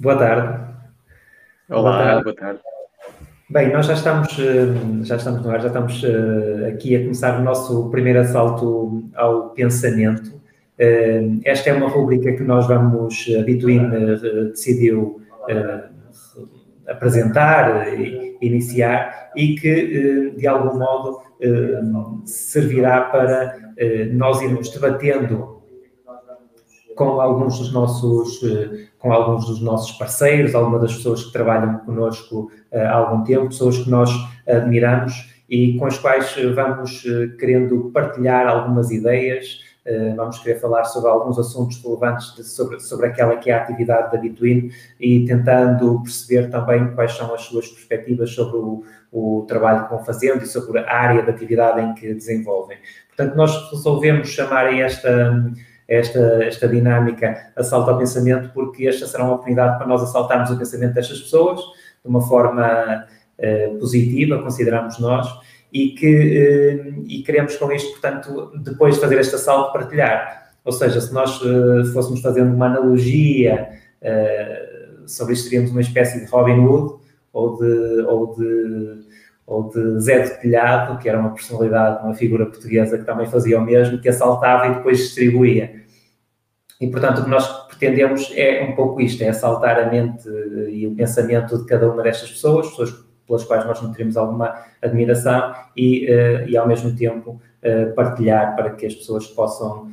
Boa tarde. Olá, boa tarde. Boa tarde. Bem, nós já estamos, eh, já estamos no ar, já estamos eh, aqui a começar o nosso primeiro assalto ao pensamento. Eh, esta é uma rubrica que nós vamos, a Bitwin decidiu apresentar, iniciar e que, de algum modo, servirá para nós irmos debatendo com alguns dos nossos, eh, com alguns dos nossos parceiros, algumas das pessoas que trabalham connosco eh, há algum tempo, pessoas que nós admiramos e com as quais eh, vamos querendo partilhar algumas ideias, vamos querer falar sobre alguns assuntos relevantes de, sobre, sobre aquela que é a atividade da Bitwin e tentando perceber também quais são as suas perspectivas sobre o, o trabalho que vão fazendo e sobre a área de atividade em que desenvolvem. Portanto, nós resolvemos chamar esta esta, esta dinâmica assalto ao pensamento, porque esta será uma oportunidade para nós assaltarmos o pensamento destas pessoas de uma forma eh, positiva, consideramos nós, e que eh, e queremos com isto, portanto, depois de fazer este assalto, partilhar. Ou seja, se nós eh, fôssemos fazendo uma analogia sobre isto, seríamos uma espécie de Robin Hood ou de, ou de ou de Zé de Telhado, que era uma personalidade, uma figura portuguesa que também fazia o mesmo, que assaltava e depois distribuía. E, portanto, o que nós pretendemos é um pouco isto, é assaltar a mente e o pensamento de cada uma destas pessoas, pessoas pelas quais nós nutrimos alguma admiração e, uh, e ao mesmo tempo, uh, partilhar para que as pessoas possam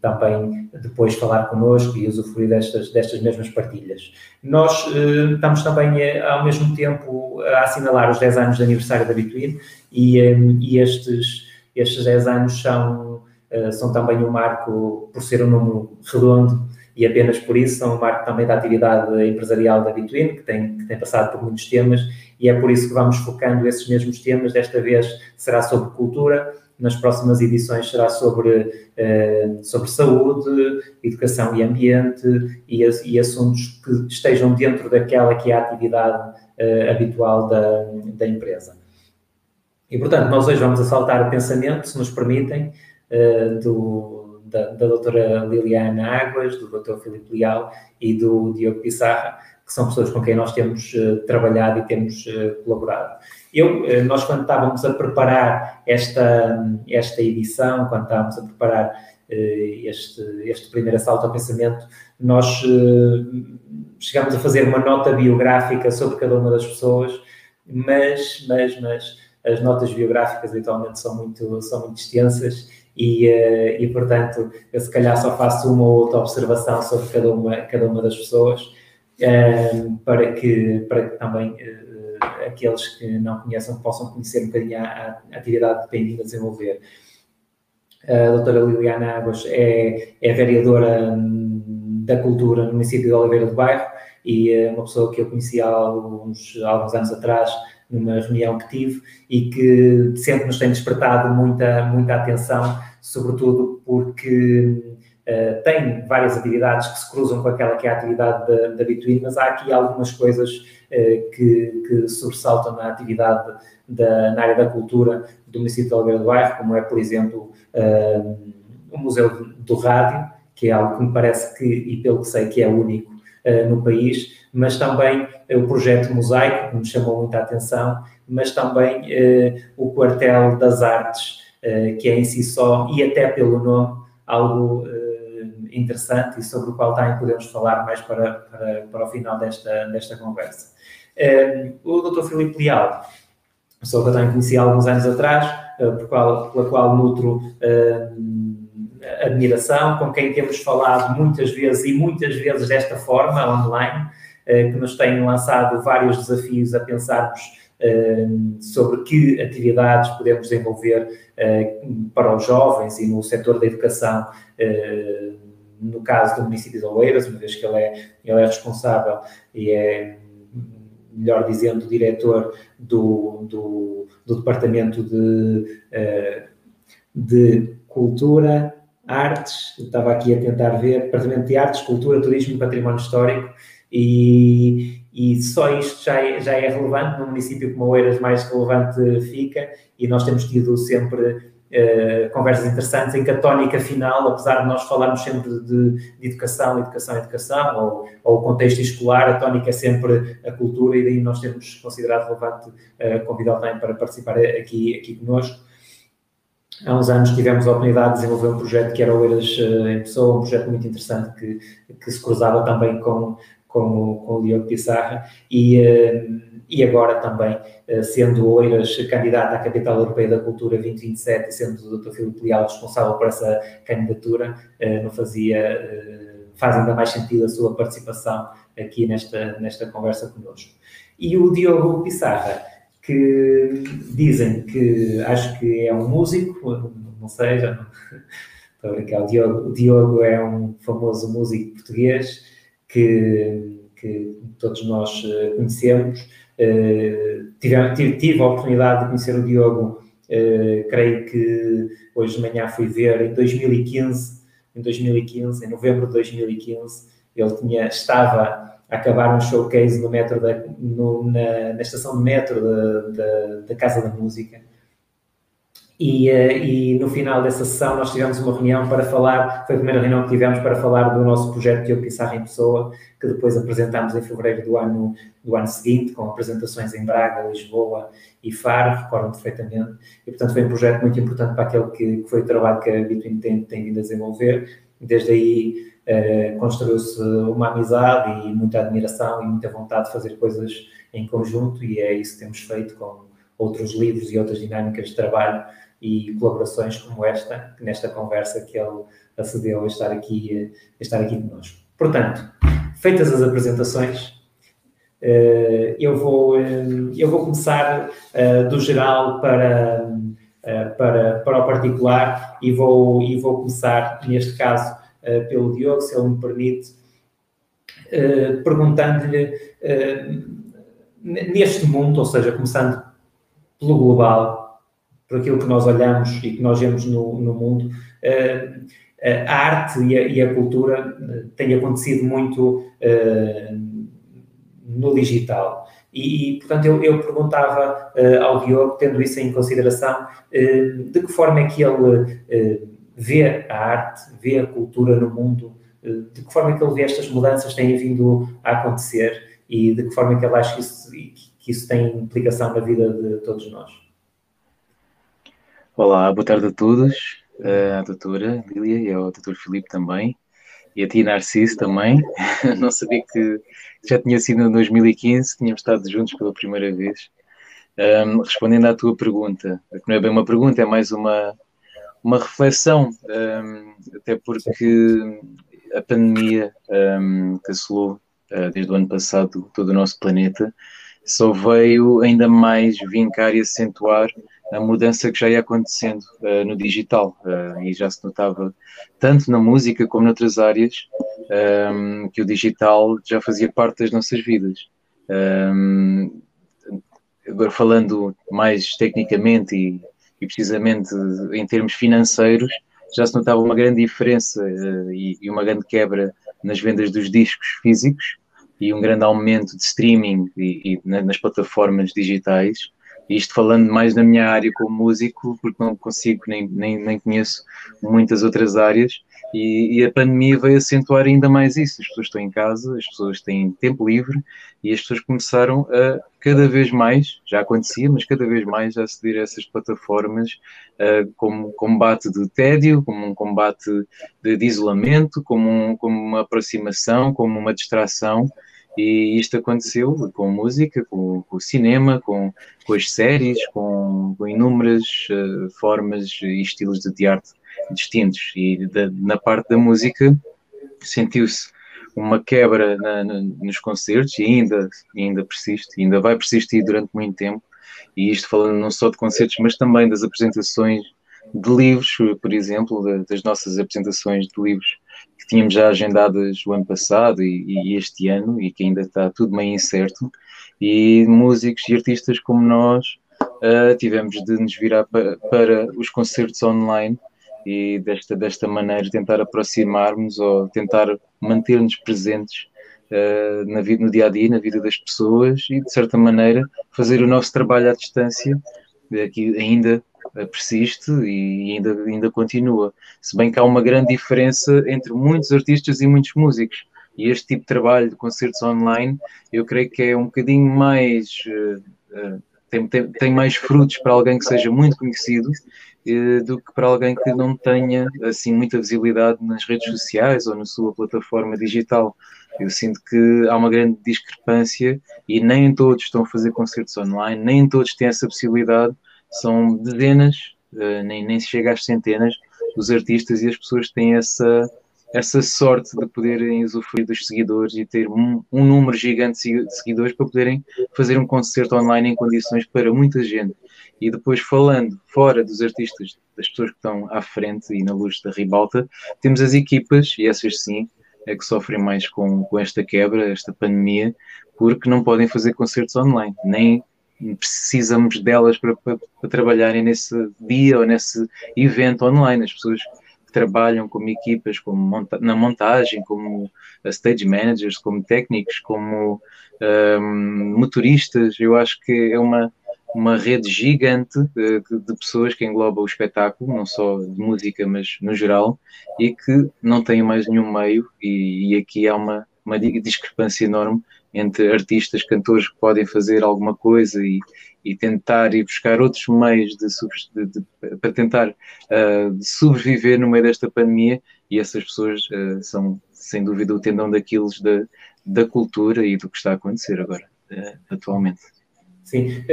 também depois falar connosco e usufruir destas, destas mesmas partilhas. Nós estamos também, ao mesmo tempo, a assinalar os 10 anos de aniversário da Bitwin e, e estes, estes 10 anos são, são também um marco, por ser um número redondo, e apenas por isso são um marco também da atividade empresarial da Bitwin, que tem, que tem passado por muitos temas, e é por isso que vamos focando esses mesmos temas. Desta vez será sobre cultura, nas próximas edições será sobre, uh, sobre saúde, educação e ambiente e, e, assuntos que estejam dentro daquela que é a atividade uh, habitual da, da empresa. E, portanto, nós hoje vamos assaltar o pensamento, se nos permitem, uh, do, da, da doutora Liliana Águas, do doutor Filipe Leal e do Diogo Pissarra, que são pessoas com quem nós temos uh, trabalhado e temos uh, colaborado. Eu, nós quando estávamos a preparar esta, esta edição, quando estávamos a preparar este, este primeiro assalto ao pensamento, nós chegámos a fazer uma nota biográfica sobre cada uma das pessoas, mas, mas, mas as notas biográficas habitualmente são muito, são muito extensas e, uh, e portanto, eu se calhar só faço uma ou outra observação sobre cada uma, cada uma das pessoas uh, para, que, para que também uh, aqueles que não conheçam possam conhecer um bocadinho a, a atividade que têm vindo a desenvolver. A doutora Liliana Águas é, é vereadora hum, da cultura no município de Oliveira do Bairro e uma pessoa que eu conheci há alguns, há alguns anos atrás numa reunião que tive e que sempre nos tem despertado muita, muita atenção, sobretudo porque uh, tem várias atividades que se cruzam com aquela que é a atividade da, da Bitwin, mas há aqui algumas coisas uh, que, que sobressaltam na atividade da, na área da cultura do município de Alveira do Bairro, como é, por exemplo, uh, o Museu do Rádio, que é algo que me parece que, e pelo que sei, que é único no país, mas também eh, o projeto Mosaico, que me chamou muita atenção, mas também eh, o Quartel das Artes, eh, que é em si só, e até pelo nome, algo interessante e sobre o qual também podemos falar mais para, para, para o final desta, desta conversa. o Dr. Filipe Leal, pessoa que eu também conheci há alguns anos atrás, por qual, pela qual nutro admiração, com quem temos falado muitas vezes e muitas vezes desta forma, online, eh, que nos têm lançado vários desafios a pensarmos eh, sobre que atividades podemos desenvolver eh, para os jovens e no setor da educação, no caso do município de Oeiras, uma vez que ele é, ele é responsável e é, melhor dizendo, diretor do, do, do Departamento de, de Cultura, Artes, estava aqui a tentar ver, Departamento de Artes, Cultura, Turismo e Património Histórico, e, e só isto já é, já é relevante, no município como Oeiras mais relevante fica, e nós temos tido sempre uh, conversas interessantes em que a tónica final, apesar de nós falarmos sempre de, de educação, educação, educação, ou, o contexto escolar, a tónica é sempre a cultura e daí nós temos considerado relevante uh, convidá-lo também para participar aqui, aqui conosco. Há uns anos tivemos a oportunidade de desenvolver um projeto que era o Eiras em Pessoa, um projeto muito interessante que, que se cruzava também com, com, com o Diogo Pissarra e, e agora também, eh, sendo Oeiras candidata à Capital Europeia da Cultura 2027 e sendo o Dr. Filipe Leal responsável por essa candidatura, eh, não fazia, eh, faz ainda mais sentido a sua participação aqui nesta, nesta conversa connosco. E o Diogo Pissarra, que dizem que acho que é um músico, não sei, já não, estou a brincar, o Diogo, o Diogo é um famoso músico português que, que todos nós conhecemos, Uh, tive, tive, tive, a oportunidade de conhecer o Diogo, uh, creio que hoje de manhã fui ver, em 2015, em 2015, em novembro de 2015, ele tinha, estava acabar um showcase no metro da, no, na, na, estação de metro da, Casa da Música e, eh, e, no final dessa sessão nós tivemos uma reunião para falar, foi a primeira reunião que tivemos para falar do nosso projeto Diogo Pissarra em Pessoa, que depois apresentámos em fevereiro do ano, do ano seguinte, com apresentações em Braga, Lisboa e Faro, recordo perfeitamente. E, portanto, foi um projeto muito importante para aquele que, que foi o trabalho que a Bitwin tem, tem vindo a desenvolver. Desde aí eh, construiu-se uma amizade e muita admiração e muita vontade de fazer coisas em conjunto e é isso que temos feito com outros livros e outras dinâmicas de trabalho e colaborações como esta, nesta conversa que ele acedeu a estar aqui, a estar aqui conosco. Portanto, feitas as apresentações, eh, eu vou, eh, eu vou começar do geral para, para, para o particular e vou, e vou começar, neste caso, pelo Diogo, se ele me permite, perguntando-lhe, neste mundo, ou seja, começando pelo global, por aquilo que nós olhamos e que nós vemos no, no mundo, eh, eh, a arte e a, e a, cultura eh, têm acontecido muito no digital. E, e portanto, eu, eu perguntava ao Diogo, tendo isso em consideração, de que forma é que ele vê a arte, vê a cultura no mundo, de que forma é que ele vê estas mudanças têm vindo a acontecer e de que forma é que ele acha que isso, que isso tem implicação na vida de todos nós. Olá, boa tarde a todos, à doutora Lília e ao doutor Filipe também, e a ti Narciso também. Não sabia que já tinha sido em 2015, tínhamos estado juntos pela primeira vez. Um, respondendo à tua pergunta, que não é bem uma pergunta, é mais uma, uma reflexão, um, até porque a pandemia que assolou uh, desde o ano passado todo o nosso planeta só veio ainda mais vincar e acentuar a mudança que já ia acontecendo uh, no digital uh, e já se notava tanto na música como noutras áreas um, que o digital já fazia parte das nossas vidas. Um, agora falando mais tecnicamente e, e, precisamente em termos financeiros, já se notava uma grande diferença uh, e, e, uma grande quebra nas vendas dos discos físicos e um grande aumento de streaming e, nas plataformas digitais isto falando mais na minha área como músico, porque não consigo, nem, nem, nem conheço muitas outras áreas, e, e, a pandemia veio acentuar ainda mais isso. As pessoas estão em casa, as pessoas têm tempo livre e as pessoas começaram a cada vez mais, já acontecia, mas cada vez mais a aceder a essas plataformas uh, como combate de tédio, como um combate de, de isolamento, como, um, como uma aproximação, como uma distração. E isto aconteceu com música, com, com o cinema, com, com, as séries, com, com inúmeras uh, formas e estilos de, arte distintos. E da, na parte da música sentiu-se uma quebra na, na, nos concertos e ainda, ainda persiste, ainda vai persistir durante muito tempo. E isto falando não só de concertos, mas também das apresentações de livros, por exemplo, das nossas apresentações de livros que tínhamos já agendadas o ano passado e, e, este ano e que ainda está tudo meio incerto. E músicos e artistas como nós uh, tivemos de nos virar para, para os concertos online e desta, desta maneira tentar aproximarmos ou tentar manter-nos presentes uh, na vida, no dia a dia, na vida das pessoas e de certa maneira fazer o nosso trabalho à distância, aqui ainda persiste e ainda, ainda continua. Se bem que há uma grande diferença entre muitos artistas e muitos músicos. E este tipo de trabalho de concertos online, eu creio que é um bocadinho mais. Uh, uh, tem, tem, tem, mais frutos para alguém que seja muito conhecido do que para alguém que não tenha assim muita visibilidade nas redes sociais ou na sua plataforma digital. Eu sinto que há uma grande discrepância e nem todos estão a fazer concertos online, nem todos têm essa possibilidade. São dezenas, nem, nem se chega às centenas, os artistas e as pessoas têm essa essa sorte de poderem usufruir dos seguidores e ter um, um, número gigante de seguidores para poderem fazer um concerto online em condições para muita gente. E depois, falando fora dos artistas, das pessoas que estão à frente e na luz da ribalta, temos as equipas, e essas sim, é que sofrem mais com, com esta quebra, esta pandemia, porque não podem fazer concertos online, nem precisamos delas para, para, para trabalharem nesse dia ou nesse evento online. As pessoas trabalham como equipas, como monta na montagem, como stage managers, como técnicos, como um, motoristas. Eu acho que é uma, uma rede gigante de, de, pessoas que engloba o espetáculo, não só de música, mas no geral, e que não têm mais nenhum meio, e, e aqui há uma, uma discrepância enorme entre artistas, cantores que podem fazer alguma coisa e, e tentar ir buscar outros meios de, de, de, para tentar uh, sobreviver no meio desta pandemia e essas pessoas uh, são sem dúvida o tendão daqueles da, da cultura e do que está a acontecer agora, uh, atualmente. Sim,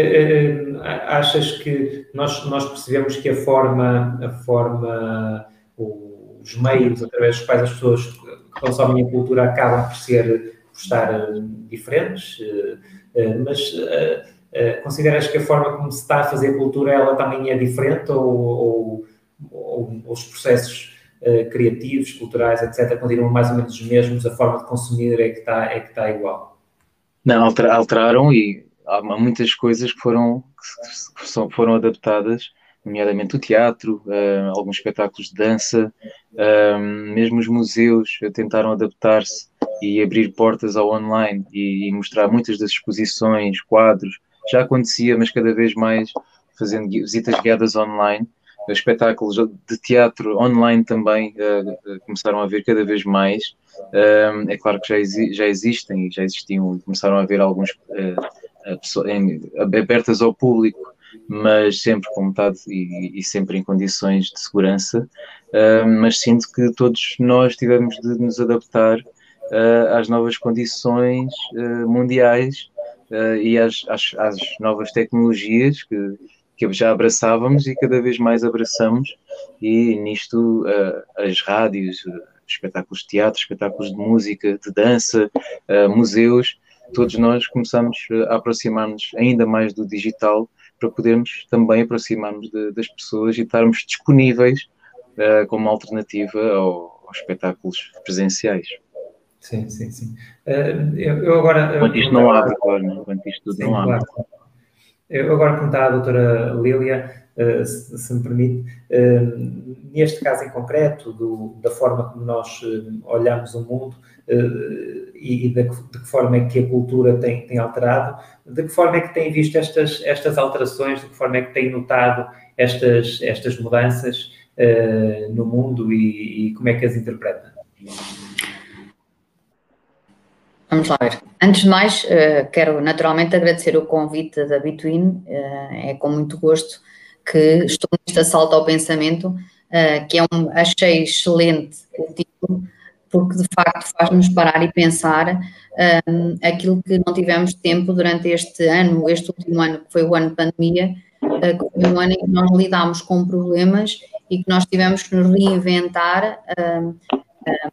achas que nós, nós percebemos que a forma, a forma, os meios através dos quais as pessoas consomem a cultura acabam por ser por estar diferentes, mas eh, consideras que a forma como se está a fazer cultura ela também é diferente ou, ou, ou, os processos criativos, culturais, etc., continuam mais ou menos os mesmos, a forma de consumir é que está, é que está igual? Não, alteraram e há muitas coisas que foram, que foram adaptadas, nomeadamente o teatro, uh, alguns espetáculos de dança, uh, mesmo os museus tentaram adaptar-se e abrir portas ao online e, e mostrar muitas das exposições, quadros, já acontecia, mas cada vez mais fazendo visitas guiadas online, espetáculos de teatro online também uh, começaram a ver cada vez mais. É claro que já, exi já existem e já existiam, começaram a haver alguns abertas ao público, mas sempre com metade e, e sempre em condições de segurança. mas sinto que todos nós tivemos de nos adaptar às novas condições mundiais uh, e às, às, às, novas tecnologias que, que já abraçávamos e cada vez mais abraçamos, e nisto uh, as rádios, uh, espetáculos de teatro, espetáculos de música, de dança, museus, todos nós começamos a aproximar-nos ainda mais do digital para podermos também aproximar-nos das pessoas e estarmos disponíveis como alternativa ao, aos espetáculos presenciais. Sim, sim, sim. Uh, eu, eu, agora. Quanto isto não abre, claro, não? Quanto isto tudo sim, não abre. Claro. Eu agora perguntar à doutora Lília, uh, se, se, me permite, uh, neste caso em concreto, do, da forma como nós olhamos o mundo e, e de, de, que forma é que a cultura tem, tem alterado, de que forma é que tem visto estas, estas alterações, de que forma é que tem notado estas, estas mudanças no mundo e, e como é que as interpreta? Vamos lá ver. Antes de mais, quero naturalmente agradecer o convite da Between, é com muito gosto que estou neste assalto ao pensamento, uh, que é um, achei excelente o título, porque de facto faz-nos parar e pensar aquilo que não tivemos tempo durante este ano, este último ano, que foi o ano de pandemia, que foi um ano em que nós lidámos com problemas e que nós tivemos que nos reinventar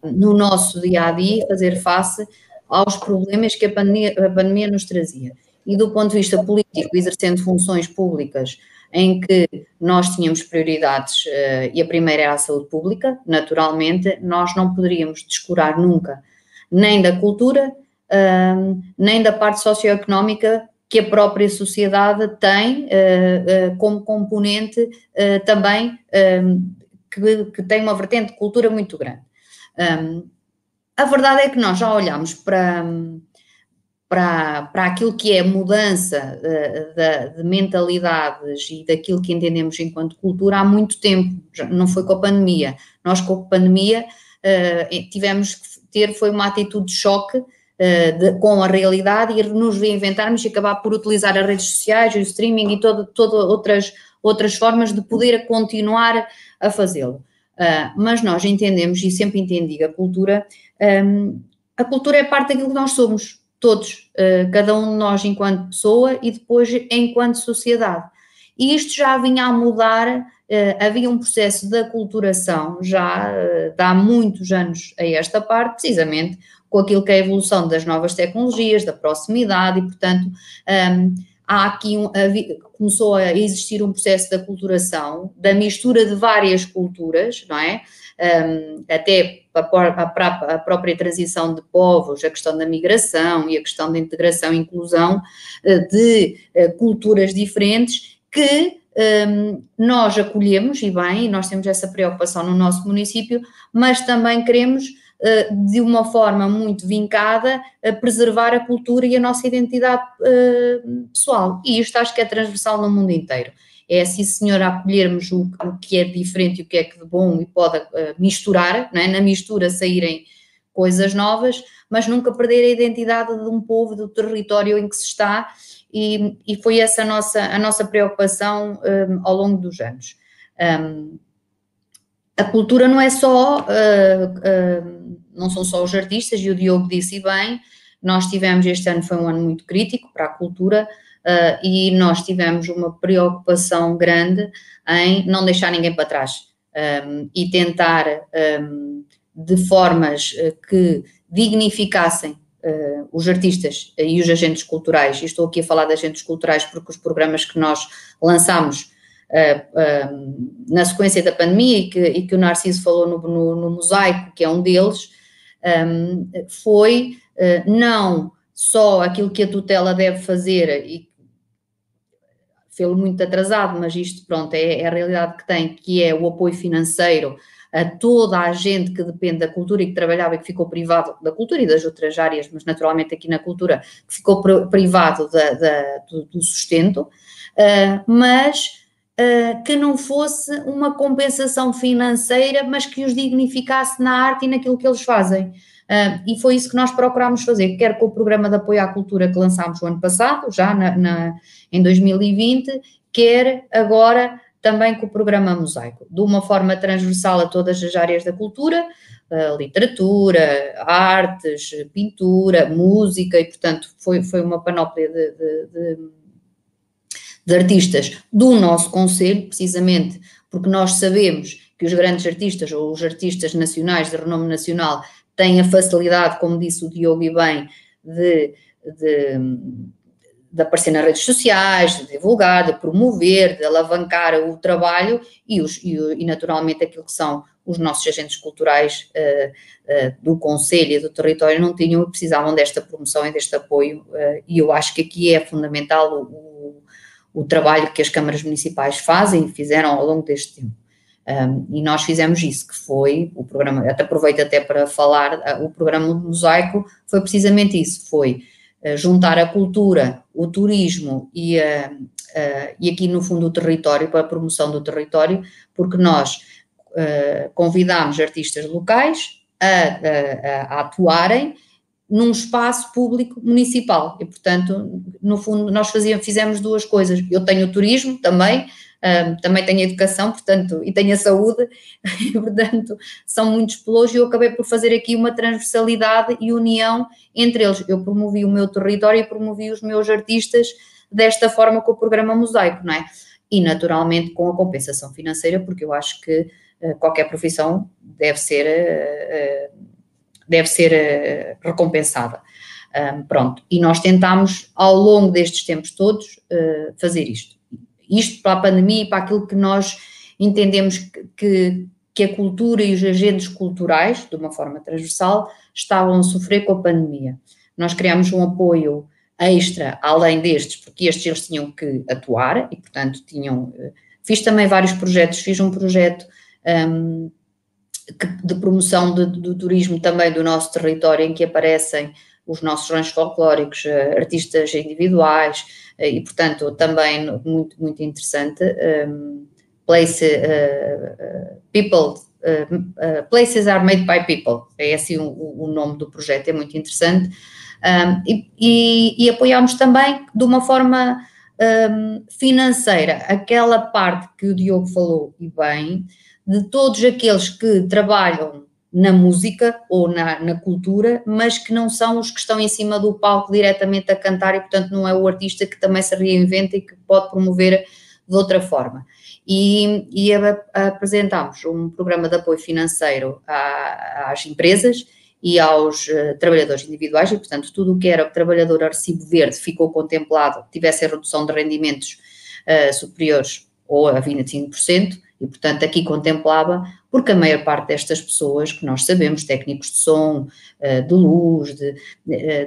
no nosso dia a dia, fazer face aos problemas que a pandemia, a pandemia nos trazia. E do ponto de vista político, exercendo funções públicas em que nós tínhamos prioridades, uh, e a primeira era a saúde pública, naturalmente, nós não poderíamos descurar nunca nem da cultura, uh, nem da parte socioeconómica que a própria sociedade tem uh, como componente também, que, que, tem uma vertente de cultura muito grande. Um, a verdade é que nós já olhamos para, para, para aquilo que é mudança de, de, mentalidades e daquilo que entendemos enquanto cultura há muito tempo, não foi com a pandemia. Nós, com a pandemia, uh, tivemos que ter foi uma atitude de choque uh, de, com a realidade e nos reinventarmos e acabar por utilizar as redes sociais, o streaming e todas todo outras, outras formas de poder continuar a fazê-lo. Mas nós entendemos, e sempre entendi, a cultura, a cultura é parte daquilo que nós somos todos, uh, cada um de nós enquanto pessoa e depois enquanto sociedade. E isto já vinha a mudar, uh, havia um processo de aculturação já de há muitos anos a esta parte, precisamente com aquilo que é a evolução das novas tecnologias, da proximidade e, portanto, um, há aqui um, começou a existir um processo de aculturação, da mistura de várias culturas, não é? Um, até a, a, própria transição de povos, a questão da migração e a questão da integração e inclusão uh, de uh, culturas diferentes que um, nós acolhemos, e bem, nós temos essa preocupação no nosso município, mas também queremos uh, de uma forma muito vincada, preservar a cultura e a nossa identidade pessoal. E isto acho que é transversal no mundo inteiro é sim senhor acolhermos o, o, que é diferente e o que é que de bom e pode uh, misturar, é? na mistura saírem coisas novas, mas nunca perder a identidade de um povo, do território em que se está, e, e foi essa a nossa, a nossa preocupação um, eh, ao longo dos anos. Um, a cultura não é só, uh, uh, não são só os artistas, e o Diogo disse bem, nós tivemos, este ano foi um ano muito crítico para a cultura, uh, e nós tivemos uma preocupação grande em não deixar ninguém para trás um, e tentar, um, de formas ah, que dignificassem uh, os artistas e os agentes culturais, e estou aqui a falar de agentes culturais porque os programas que nós lançámos Uh, na sequência da pandemia e que, e que o Narciso falou no, no, no, Mosaico, que é um deles, um, foi não só aquilo que a tutela deve fazer e fê-lo muito atrasado, mas isto, pronto, é, é, a realidade que tem, que é o apoio financeiro a toda a gente que depende da cultura e que trabalhava e que ficou privado da cultura e das outras áreas, mas naturalmente aqui na cultura, que ficou privado da, da, do, do, sustento, uh, mas uh, que não fosse uma compensação financeira, mas que os dignificasse na arte e naquilo que eles fazem. Uh, e foi isso que nós procurámos fazer, quer com o programa de apoio à cultura que lançámos o ano passado, já na, na, em 2020, quer agora também com o programa Mosaico, de uma forma transversal a todas as áreas da cultura, uh, literatura, artes, pintura, música, e portanto foi, foi uma panóplia de, de, de, de artistas do nosso Conselho, precisamente porque nós sabemos que os grandes artistas ou os artistas nacionais de renome nacional tem a facilidade, como disse o Diogo e bem, de, de, de, aparecer nas redes sociais, de divulgar, de promover, de alavancar o trabalho e, os, e, e naturalmente aquilo que são os nossos agentes culturais uh, uh, do Conselho e do território não tinham e precisavam desta promoção e deste apoio uh, e eu acho que aqui é fundamental o, o, o trabalho que as câmaras municipais fazem e fizeram ao longo deste tempo. Um, e nós fizemos isso, que foi o programa, até aproveito até para falar, ah, o programa Mosaico foi precisamente isso, foi uh, juntar a cultura, o turismo e, uh, uh, e aqui no fundo o território, para a promoção do território, porque nós convidámos artistas locais a, a, a atuarem num espaço público municipal. E portanto no fundo nós fazíamos, fizemos duas coisas, eu tenho o turismo também, um, também tenho educação, portanto, e tenho a saúde, e, portanto, são muitos pelos e eu acabei por fazer aqui uma transversalidade e união entre eles. Eu promovi o meu território e promovi os meus artistas desta forma com o programa Mosaico, não é? E naturalmente com a compensação financeira, porque eu acho que uh, qualquer profissão deve ser, uh, deve ser uh, recompensada. Um, pronto, e nós tentámos ao longo destes tempos todos fazer isto. Isto para a pandemia e para aquilo que nós entendemos que, que a cultura e os agentes culturais, de uma forma transversal, estavam a sofrer com a pandemia. Nós criámos um apoio extra, além destes, porque estes eles tinham que atuar e, portanto, tinham. Eh, fiz também vários projetos, fiz um projeto um, de promoção de, do turismo também do nosso território, em que aparecem os nossos ranchos folclóricos, artistas individuais, e portanto também muito, muito interessante. Um, place, people Uh, Places are made by people, é assim o, o, nome do projeto, é muito interessante. Um, e, e, e apoiamos também de uma forma um, financeira aquela parte que o Diogo falou e bem, de todos aqueles que trabalham na música ou na, na, cultura, mas que não são os que estão em cima do palco diretamente a cantar e, portanto, não é o artista que também se reinventa e que pode promover de outra forma. E, e apresentámos um programa de apoio financeiro às empresas e aos uh, trabalhadores individuais, e portanto tudo o que era o trabalhador recibo verde ficou contemplado, tivesse a redução de rendimentos uh, superiores ou a 25%, e portanto aqui contemplava, porque a maior parte destas pessoas que nós sabemos, técnicos de som, uh, de luz, de,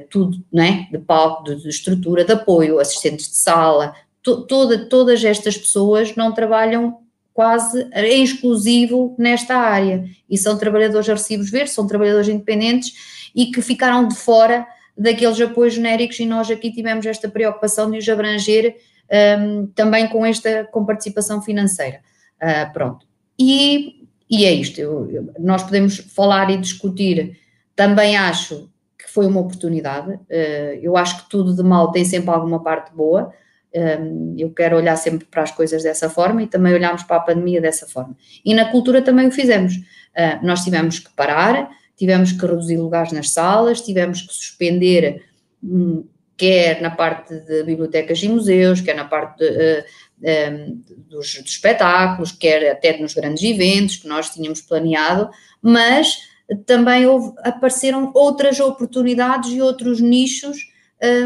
tudo, né, de palco, de, de estrutura, de apoio, assistentes de sala, to, toda, todas estas pessoas não trabalham quase em exclusivo nesta área e são trabalhadores a recibos verdes, são trabalhadores independentes e que ficaram de fora daqueles apoios genéricos e nós aqui tivemos esta preocupação de os abranger um, também com esta com participação financeira. Uh, pronto. E, e é isto, eu, nós podemos falar e discutir, também acho que foi uma oportunidade, uh, eu acho que tudo de mal tem sempre alguma parte boa, eu quero olhar sempre para as coisas dessa forma e também olhamos para a pandemia dessa forma. E na cultura também o fizemos. Ah, nós tivemos que parar, tivemos que reduzir lugares nas salas, tivemos que suspender, hum, quer na parte de bibliotecas e museus, quer na parte de, uh, dos, dos, espetáculos, quer até nos grandes eventos que nós tínhamos planeado, mas também houve, apareceram outras oportunidades e outros nichos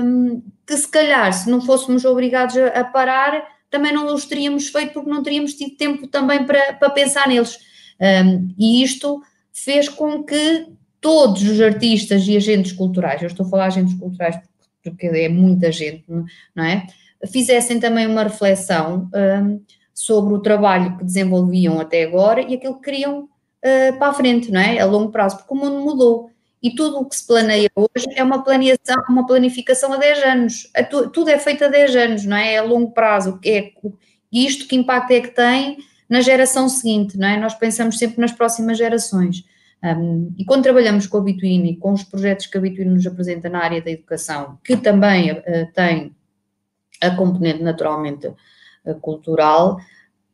um, que se calhar se não fôssemos obrigados a, a, parar, também não os teríamos feito porque não teríamos tido tempo também para, para pensar neles. Um, e isto fez com que todos os artistas e agentes culturais, eu estou a falar agentes culturais porque é muita gente, não é? Fizessem também uma reflexão um, sobre o trabalho que desenvolviam até agora e aquilo que queriam uh, para a frente, não é? A longo prazo, porque o mundo mudou e tudo o que se planeia hoje é uma planeação, uma planificação a 10 anos. Tudo é feito a 10 anos, não é? É a longo prazo. É, e isto que impacto é que tem na geração seguinte, não é? Nós pensamos sempre nas próximas gerações. Um, e quando trabalhamos com a Bituína e com os projetos que a Bituína nos apresenta na área da educação, que também uh, tem a componente naturalmente uh, cultural,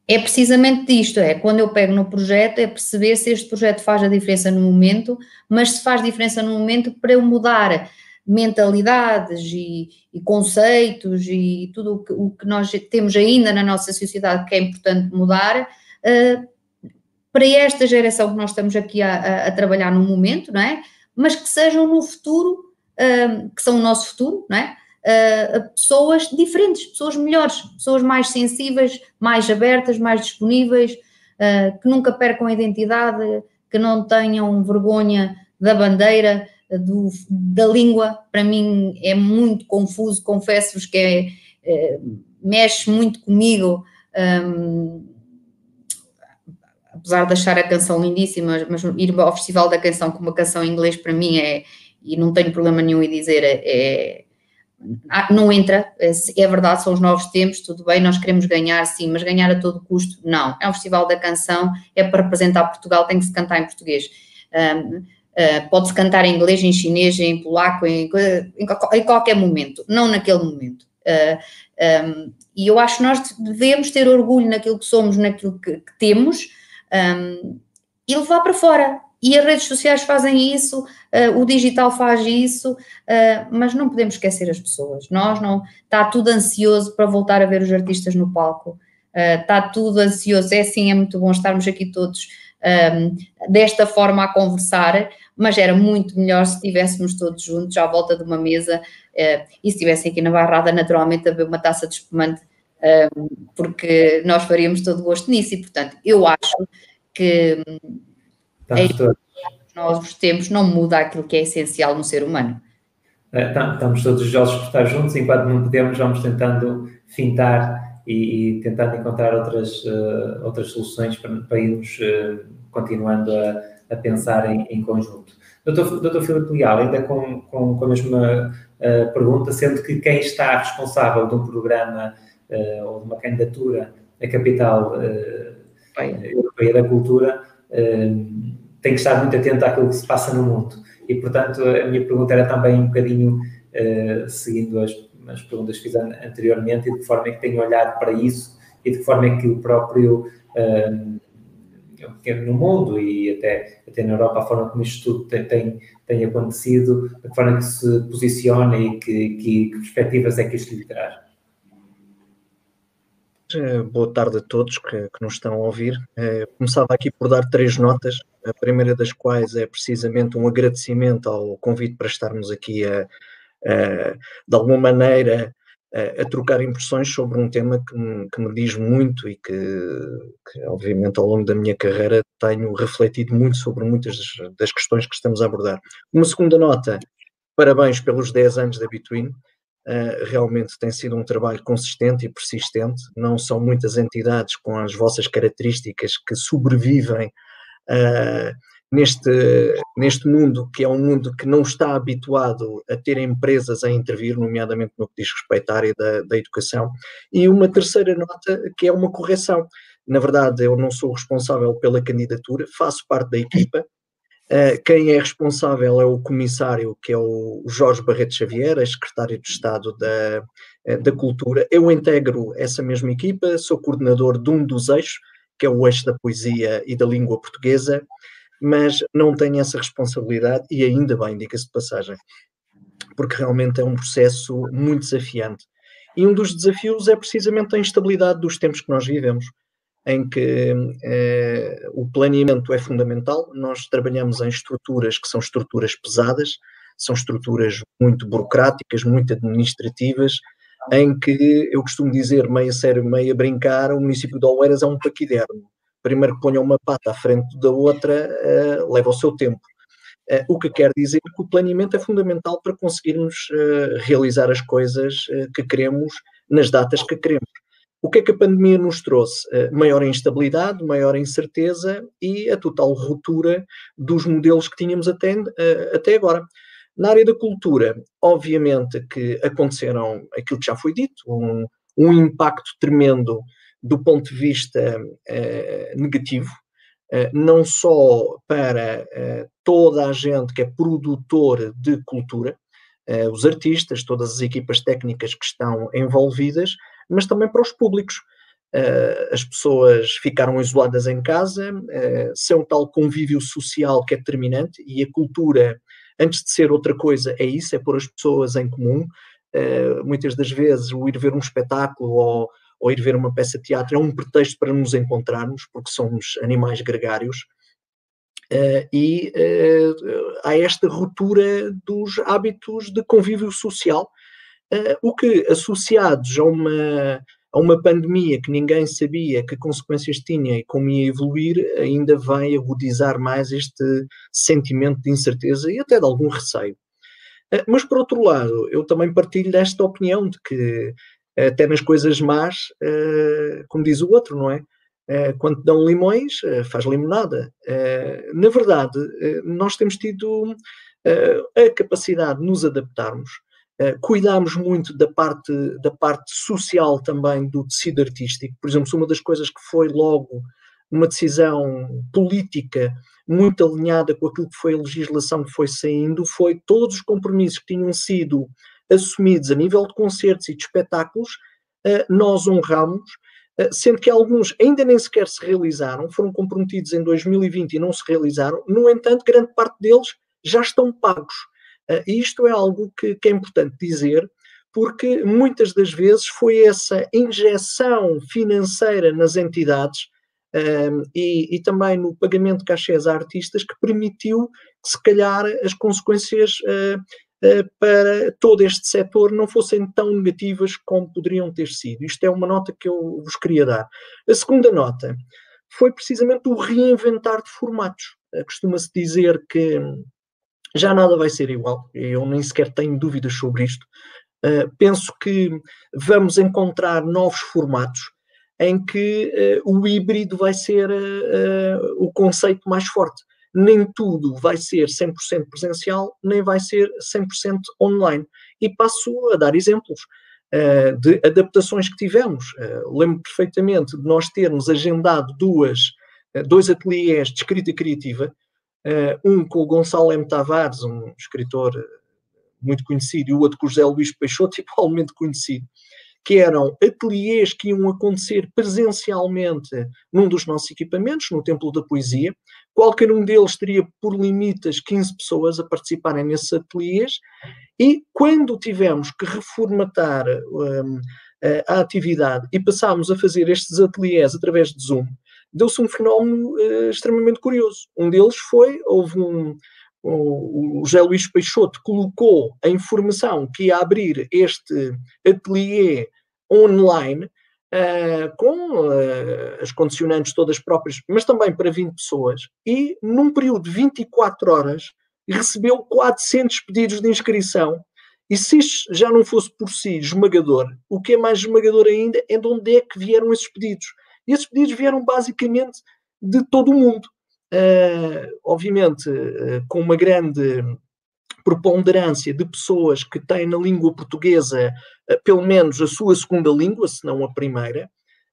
é precisamente disto, é quando eu pego no projeto, é perceber se este projeto faz a diferença no momento, mas se faz diferença no momento para eu mudar mentalidades e, e conceitos e tudo o que, o que, nós temos ainda na nossa sociedade que é importante mudar, uh, para esta geração que nós estamos aqui a, a, a, trabalhar no momento, não é? Mas que sejam no futuro, uh, que são o nosso futuro, não é? uh, pessoas diferentes, pessoas melhores, pessoas mais sensíveis, mais abertas, mais disponíveis, uh, que nunca percam a identidade, que não tenham vergonha da bandeira, do, da língua. Para mim é muito confuso, confesso-vos que é, é, mexe muito comigo. Um, apesar de achar a canção lindíssima, mas ir ao Festival da Canção com uma canção em inglês para mim é, e não tenho problema nenhum em dizer, é, é ah, não entra, é, é verdade, são os novos tempos, tudo bem, nós queremos ganhar, sim, mas ganhar a todo custo, não. É um festival da canção, é para representar Portugal, tem que se cantar em português. Um, uh, ah, Pode-se cantar em inglês, em chinês, em polaco, em, em, em qualquer momento, não naquele momento. Uh, ah, um, e eu acho que nós devemos ter orgulho naquilo que somos, naquilo que, que temos um, e levar para fora. E as redes sociais fazem isso, uh, o digital faz isso, uh, mas não podemos esquecer as pessoas. Nós não. Está tudo ansioso para voltar a ver os artistas no palco. Uh, está tudo ansioso. É assim, é muito bom estarmos aqui todos um, desta forma a conversar, mas era muito melhor se estivéssemos todos juntos à volta de uma mesa e se estivessem aqui na Barrada, naturalmente, a beber uma taça de espumante, porque nós faríamos todo o gosto nisso. E, portanto, eu acho que Estamos todos. Novos tempos não muda aquilo que é essencial no ser humano. É, estamos todos desejosos por estar juntos, enquanto não podemos, vamos tentando fintar e, e tentando encontrar outras, uh, outras soluções para, para irmos uh, continuando a, a pensar em, em, conjunto. Doutor, doutor Filipe Leal, ainda com, com, com a mesma uh, pergunta, sendo que quem está responsável de um programa uh, ou de uma candidatura à capital uh, europeia da cultura tem que estar muito atento àquilo que se passa no mundo. E, portanto, a minha pergunta era também um bocadinho seguindo as, as perguntas que fiz anteriormente e de que forma é que tem olhado para isso e de que forma é que o próprio no mundo e até, até na Europa, a forma como isto tudo tem, tem, tem acontecido, a forma que se posiciona e que, que, que perspectivas é que isto lhe traz. Boa tarde a todos que, que nos estão a ouvir. Eh, começava aqui por dar três notas, a primeira das quais é precisamente um agradecimento ao convite para estarmos aqui a, a de alguma maneira, a, trocar impressões sobre um tema que me, que me diz muito e que, que, obviamente, ao longo da minha carreira tenho refletido muito sobre muitas das questões que estamos a abordar. Uma segunda nota, parabéns pelos 10 anos da Between. Uh, realmente tem sido um trabalho consistente e persistente. Não são muitas entidades com as vossas características que sobrevivem uh, neste, neste mundo, que é um mundo que não está habituado a ter empresas a intervir, nomeadamente no que diz respeito à área da, da educação. E uma terceira nota, que é uma correção. Na verdade, eu não sou responsável pela candidatura, faço parte da equipa. Uh, quem é responsável é o comissário, que é o Jorge Barreto Xavier, é secretário de Estado da, eh, da Cultura. Eu integro essa mesma equipa, sou coordenador de um dos eixos, que é o eixo da poesia e da língua portuguesa mas não tenho essa responsabilidade e ainda bem, diga-se de passagem, porque realmente é um processo muito desafiante. E um dos desafios é precisamente a instabilidade dos tempos que nós vivemos, em que eh, o planeamento é fundamental. Nós trabalhamos em estruturas que são estruturas pesadas, são estruturas muito burocráticas, muito administrativas, em que eu costumo dizer, meio sério, meio a brincar, o município de Oeiras é um paquiderno primeiro que ponha uma pata à frente da outra, uh, leva o seu tempo. Uh, o que quer dizer que o planeamento é fundamental para conseguirmos uh, realizar as coisas que queremos nas datas que queremos. O que é que a pandemia nos trouxe? maior instabilidade, maior incerteza e a total ruptura dos modelos que tínhamos até, até agora. Na área da cultura, obviamente que aconteceram aquilo que já foi dito, um, um impacto tremendo do ponto de vista uh, negativo, não só para toda a gente que é produtor de cultura, os artistas, todas as equipas técnicas que estão envolvidas, mas também para os públicos. as pessoas ficaram isoladas em casa, uh, seu tal convívio social que é determinante, e a cultura, antes de ser outra coisa, é isso, é pôr as pessoas em comum. muitas das vezes, o ir ver um espetáculo ou ou ir ver uma peça de teatro é um pretexto para nos encontrarmos, porque somos animais gregários. Uh, e uh, há esta ruptura dos hábitos de convívio social, o que, associados a uma, a uma pandemia que ninguém sabia que consequências tinha e como ia evoluir, ainda vai agudizar mais este sentimento de incerteza e até de algum receio. Mas, por outro lado, eu também partilho desta opinião de que até nas coisas más, como diz o outro, não é? Quando dão limões, faz limonada. na verdade, nós temos tido a capacidade de nos adaptarmos, cuidamos muito da parte, da parte social também do tecido artístico. Por exemplo, uma das coisas que foi logo uma decisão política muito alinhada com aquilo que foi a legislação que foi saindo, foi todos os compromissos que tinham sido assumidos a nível de concertos e de espetáculos, eh, nós honramos, eh, sendo que alguns ainda nem sequer se realizaram, foram comprometidos em 2020 e não se realizaram, no entanto, grande parte deles já estão pagos. E isto é algo que, que é importante dizer, porque muitas das vezes foi essa injeção financeira nas entidades um, ehm, e, e, também no pagamento de cachês a artistas que permitiu que, se calhar, as consequências uh, eh, para todo este setor não fossem tão negativas como poderiam ter sido. Isto é uma nota que eu vos queria dar. A segunda nota foi precisamente o reinventar de formatos. Costuma-se dizer que já nada vai ser igual, eu nem sequer tenho dúvidas sobre isto. Uh, penso que vamos encontrar novos formatos em que uh, o híbrido vai ser uh, o conceito mais forte. nem tudo vai ser 100% presencial, nem vai ser 100% online. E passo a dar exemplos de adaptações que tivemos. Lembro perfeitamente de nós termos agendado duas, dois ateliês de escrita criativa, um com o Gonçalo M. Tavares, um escritor muito conhecido, e o outro com o José Luís Peixoto, igualmente conhecido, que eram ateliês que iam acontecer presencialmente num dos nossos equipamentos, no Templo da Poesia. Qualquer um deles teria por limites 15 pessoas a participarem nesses ateliês, e quando tivemos que reformatar um, a atividade e passámos a fazer estes ateliês através de Zoom, deu-se um fenómeno uh, extremamente curioso. Um deles foi, houve um, o, José Luís Peixoto colocou a informação que ia abrir este ateliê online uh, com uh, as condicionantes todas próprias, mas também para 20 pessoas, e num período de 24 horas recebeu 400 pedidos de inscrição. E se isto já não fosse por si esmagador, o que é mais esmagador ainda é de onde é que vieram esses pedidos. E esses pedidos vieram basicamente de todo o mundo uh, obviamente, uh, com uma grande preponderância de pessoas que têm na língua portuguesa uh, pelo menos a sua segunda língua, se não a primeira,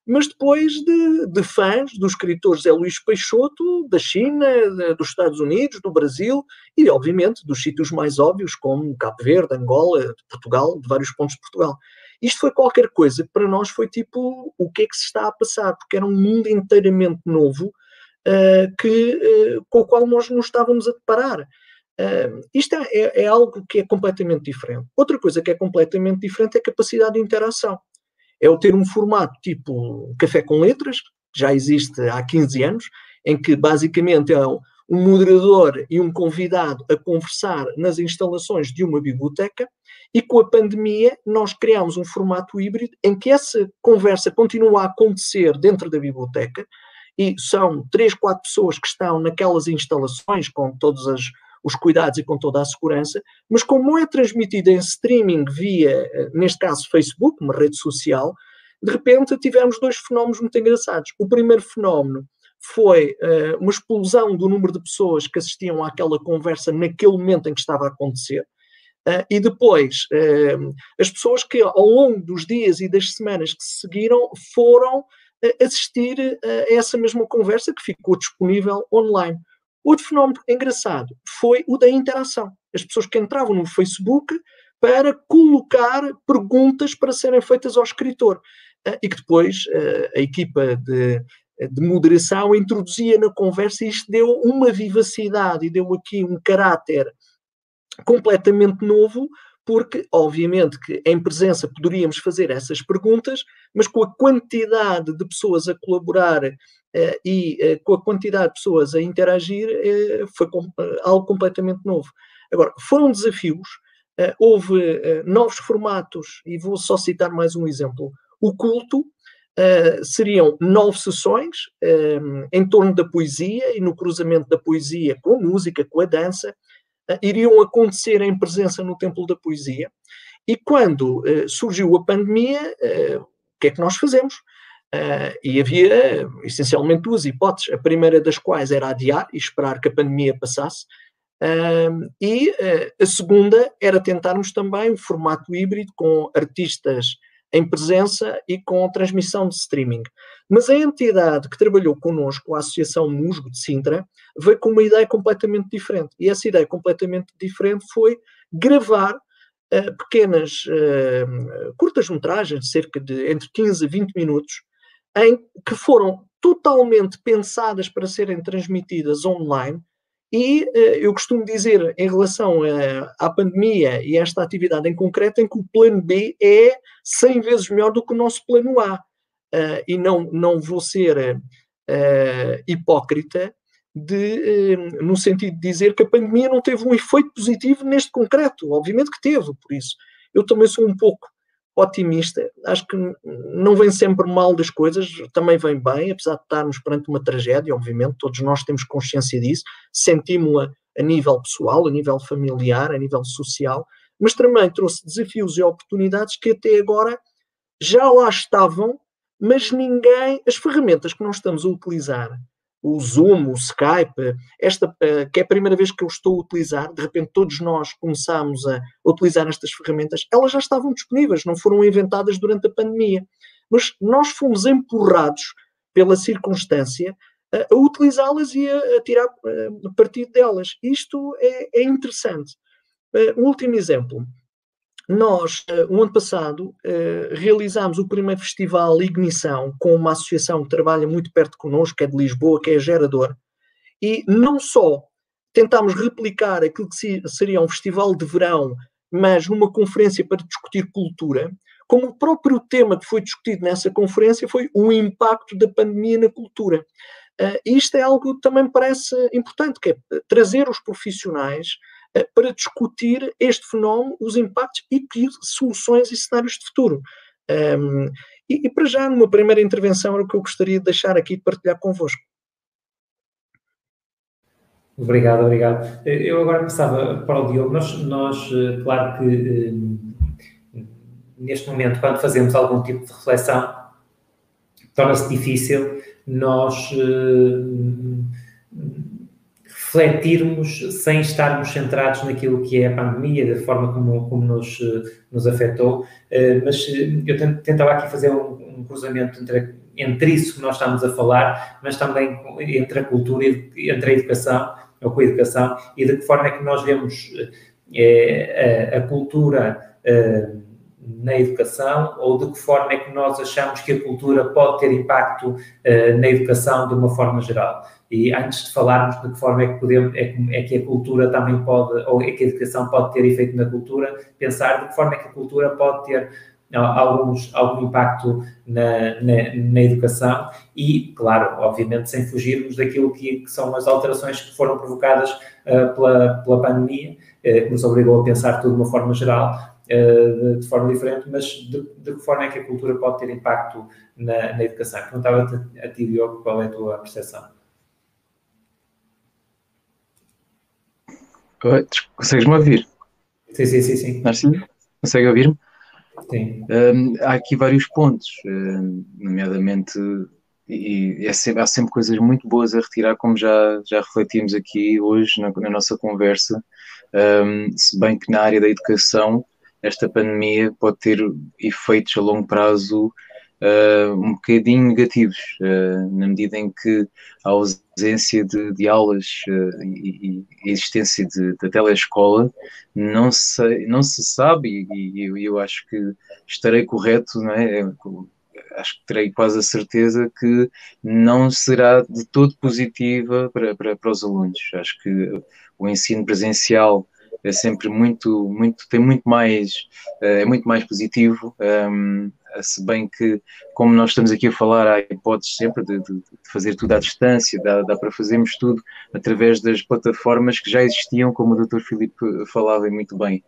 mas depois de, de fãs dos escritores Zé Luís Peixoto, da China, de, dos Estados Unidos, do Brasil e, obviamente, dos sítios mais óbvios, como Cabo Verde, Angola, de Portugal, de vários pontos de Portugal. Isto foi qualquer coisa para nós foi tipo o que é que se está a passar, porque era um mundo inteiramente novo uh, que, uh, com o qual nós não estávamos a deparar. Uh, isto é, é, é, algo que é completamente diferente. Outra coisa que é completamente diferente é a capacidade de interação. É o ter um formato tipo café com letras, que já existe há 15 anos, em que basicamente é um moderador e um convidado a conversar nas instalações de uma biblioteca, e com a pandemia nós criamos um formato híbrido em que essa conversa continua a acontecer dentro da biblioteca, e são três, quatro pessoas que estão naquelas instalações com todos as, os cuidados e com toda a segurança, mas como é transmitido em streaming via, eh, neste caso, Facebook, uma rede social, de repente tivemos dois fenómenos muito engraçados. O primeiro fenómeno foi uh, uma explosão do número de pessoas que assistiam àquela conversa naquele momento em que estava a acontecer. Uh, e depois, uh, as pessoas que ao longo dos dias e das semanas que se seguiram foram assistir a essa mesma conversa que ficou disponível online. Outro fenómeno engraçado foi o da interação. As pessoas que entravam no Facebook para colocar perguntas para serem feitas ao escritor e que depois a equipa de, de moderação introduzia na conversa e isto deu uma vivacidade e deu aqui um caráter completamente novo porque, obviamente, que em presença poderíamos fazer essas perguntas, mas com a quantidade de pessoas a colaborar uh, e uh, com a quantidade de pessoas a interagir, uh, foi com, algo completamente novo. Agora, foram desafios, houve novos formatos, e vou só citar mais um exemplo. O culto, seriam nove sessões em torno da poesia e no cruzamento da poesia com a música, com a dança, iriam acontecer em presença no Templo da Poesia. E quando uh, surgiu a pandemia, eh, o que é que nós fazemos? e havia essencialmente duas hipóteses, a primeira das quais era adiar e esperar que a pandemia passasse, e a segunda era tentarmos também um formato híbrido com artistas em presença e com transmissão de streaming. Mas a entidade que trabalhou connosco, a Associação Musgo de Sintra, veio com uma ideia completamente diferente. E essa ideia completamente diferente foi gravar uh, pequenas, uh, curtas-metragens, cerca de entre 15 a 20 minutos, em que foram totalmente pensadas para serem transmitidas online e uh, eu costumo dizer, em relação à pandemia e a esta atividade em concreto, em que o plano B é 100 vezes melhor do que o nosso plano A. Uh, e não, não vou ser uh, hipócrita de, no sentido de dizer que a pandemia não teve um efeito positivo neste concreto. Obviamente que teve, por isso. Eu também sou um pouco otimista. Acho que não vem sempre mal das coisas, também vem bem, apesar de estarmos perante uma tragédia, obviamente, todos nós temos consciência disso, sentimos-la a nível pessoal, a nível familiar, a nível social, mas também trouxe desafios e oportunidades que até agora já lá estavam, mas ninguém, as ferramentas que nós estamos a utilizar o Zoom, o Skype, esta que é a primeira vez que eu estou a utilizar, de repente todos nós começamos a utilizar estas ferramentas, elas já estavam disponíveis, não foram inventadas durante a pandemia. Mas nós fomos empurrados pela circunstância a, a utilizá-las e a, tirar a, partido delas. Isto é, é interessante. Um último exemplo. Nós, o ano passado, uh, realizámos o primeiro festival Ignição com uma associação que trabalha muito perto connosco, que é de Lisboa, que é Gerador, e não só tentámos replicar aquilo que seria um festival de verão, mas numa conferência para discutir cultura, como o próprio tema que foi discutido nessa conferência foi o impacto da pandemia na cultura. Uh, isto é algo que também me parece importante, que é trazer os profissionais para discutir este fenómeno, os impactos e que soluções e cenários de futuro. Um, e, e, para já, numa primeira intervenção, era o que eu gostaria de deixar aqui de partilhar convosco. Obrigado, obrigado. Eu agora passava para o Diogo. Nós, nós claro que neste momento, quando fazemos algum tipo de reflexão, torna-se difícil nós refletirmos sem estarmos centrados naquilo que é a pandemia, da forma como, como nos, uh, nos afetou. Uh, mas eu tentava aqui fazer um, um cruzamento entre, entre isso que nós estamos a falar, mas também entre a cultura e entre a educação, ou com a educação, e de que forma é que nós vemos a, a cultura na educação ou de que forma é que nós achamos que a cultura pode ter impacto uh, na educação de uma forma geral. E antes de falarmos de que forma é que, podemos, é, que, é que a cultura também pode, ou é que a educação pode ter efeito na cultura, pensar de que forma é que a cultura pode ter alguns, algum impacto na, na, na, educação e, claro, obviamente sem fugirmos daquilo que, que são as alterações que foram provocadas uh, pela, pela pandemia, que nos obrigou a pensar tudo de uma forma geral, eh, de forma diferente, mas de, de, que forma é que a cultura pode ter impacto na, na educação? Perguntava-te a ti, Diogo, qual é a tua percepção? Consegues-me ouvir? Sim, sim, sim. sim. Marcinho, consegue ouvir-me? Sim. Um, há aqui vários pontos, um, nomeadamente, e, e é sempre, há sempre coisas muito boas a retirar, como já, já refletimos aqui hoje na, na nossa conversa, um, se bem que na área da educação esta pandemia pode ter efeitos a longo prazo uh, um bocadinho negativos, uh, na medida em que a ausência de, de aulas uh, e, e, a existência da telescola não se, não se sabe, e, e eu acho que estarei correto, não é? acho que terei quase a certeza que não será de todo positiva para, para, para os alunos. Acho que o ensino presencial é sempre muito, muito, tem muito mais, eh, é muito mais positivo, um, ehm, se bem que, como nós estamos aqui a falar, há hipóteses sempre de, de, fazer tudo à distância, dá, dá, para fazermos tudo através das plataformas que já existiam, como o Dr. Filipe falava muito bem.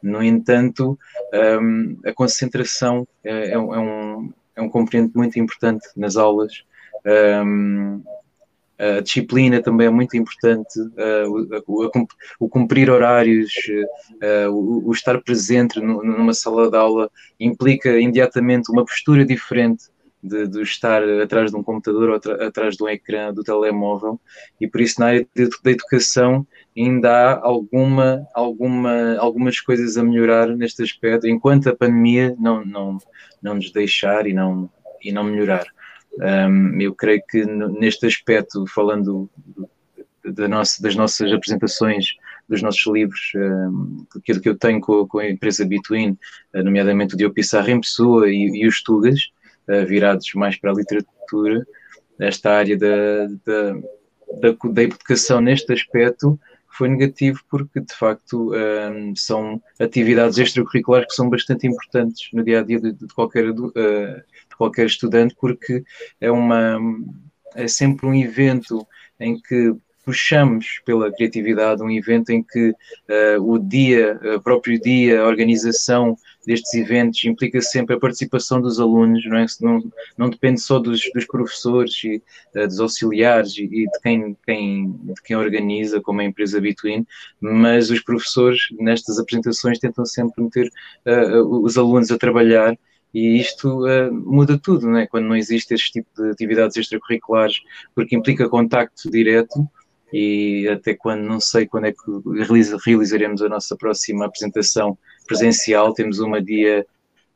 No entanto, um, ehm, a concentração é, é, um, é um componente muito importante nas aulas. Um, ehm, a disciplina também é muito importante, o, cumprir horários, o, estar presente numa sala de aula implica imediatamente uma postura diferente de, de estar atrás de um computador ou atrás de um ecrã do telemóvel e por isso na área da educação ainda há alguma, alguma, algumas coisas a melhorar neste aspecto, enquanto a pandemia não, não, não nos deixar e não, e não melhorar. Um, eu creio que neste aspecto, falando da nossa, das nossas apresentações, dos nossos livros, um, que, que eu tenho com, com, a empresa Between, nomeadamente o Diogo Pissarra em pessoa e, e os Tugas, uh, virados mais para a literatura, esta área da, da, da, da educação neste aspecto foi negativo porque de facto um, são atividades extracurriculares que são bastante importantes no dia a dia de, de qualquer uh, qualquer estudante, porque é, uma, é sempre um evento em que puxamos pela criatividade, um evento em que uh, o dia, o próprio dia, a organização destes eventos implica sempre a participação dos alunos, não, é? não, não depende só dos, dos professores e uh, dos auxiliares e, e, de, quem, quem, de quem organiza, como a empresa Between, mas os professores nestas apresentações tentam sempre meter uh, os alunos a trabalhar E isto uh, muda tudo, não é? Quando não existe este tipo de atividades extracurriculares, porque implica contacto direto e até quando, não sei quando é que realizaremos a nossa próxima apresentação presencial, temos uma dia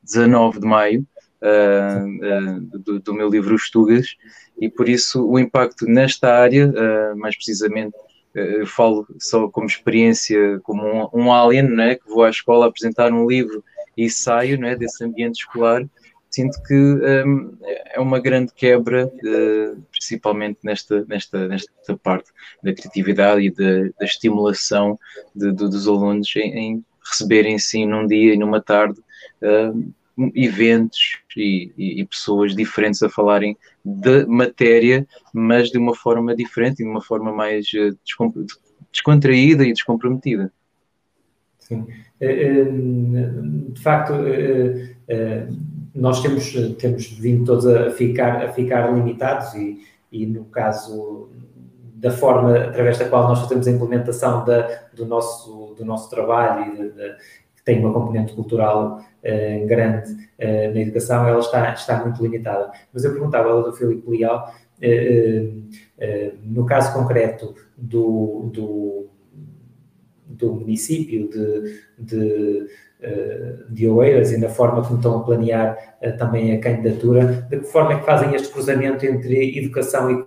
19 de maio, uh, uh, do, do, meu livro Os Tugas, e por isso o impacto nesta área, mais precisamente, eu falo só como experiência, como um, um alien, né, que vou à escola apresentar um livro e saio né, desse ambiente escolar, sinto que um, é uma grande quebra, uh, principalmente nesta, nesta, nesta parte da criatividade e da, da estimulação de, de, dos alunos em, em, receberem sim num dia e numa tarde uh, eventos e, e, e, pessoas diferentes a falarem de matéria, mas de uma forma diferente e de uma forma mais uh, descontraída e descomprometida. Sim. Eh, eh, de facto, eh, nós temos, temos vindo todos a ficar, a ficar limitados e, e no caso da forma através da qual nós fazemos a implementação da, do, nosso, do nosso trabalho e de, de, que tem uma componente cultural grande na educação, ela está, está muito limitada. Mas eu perguntava ao Dr. Filipe Leal, no caso concreto do, do do município de, de, eh, de Oeiras e na forma como estão a planear eh, também a candidatura, de que forma é que fazem este cruzamento entre educação e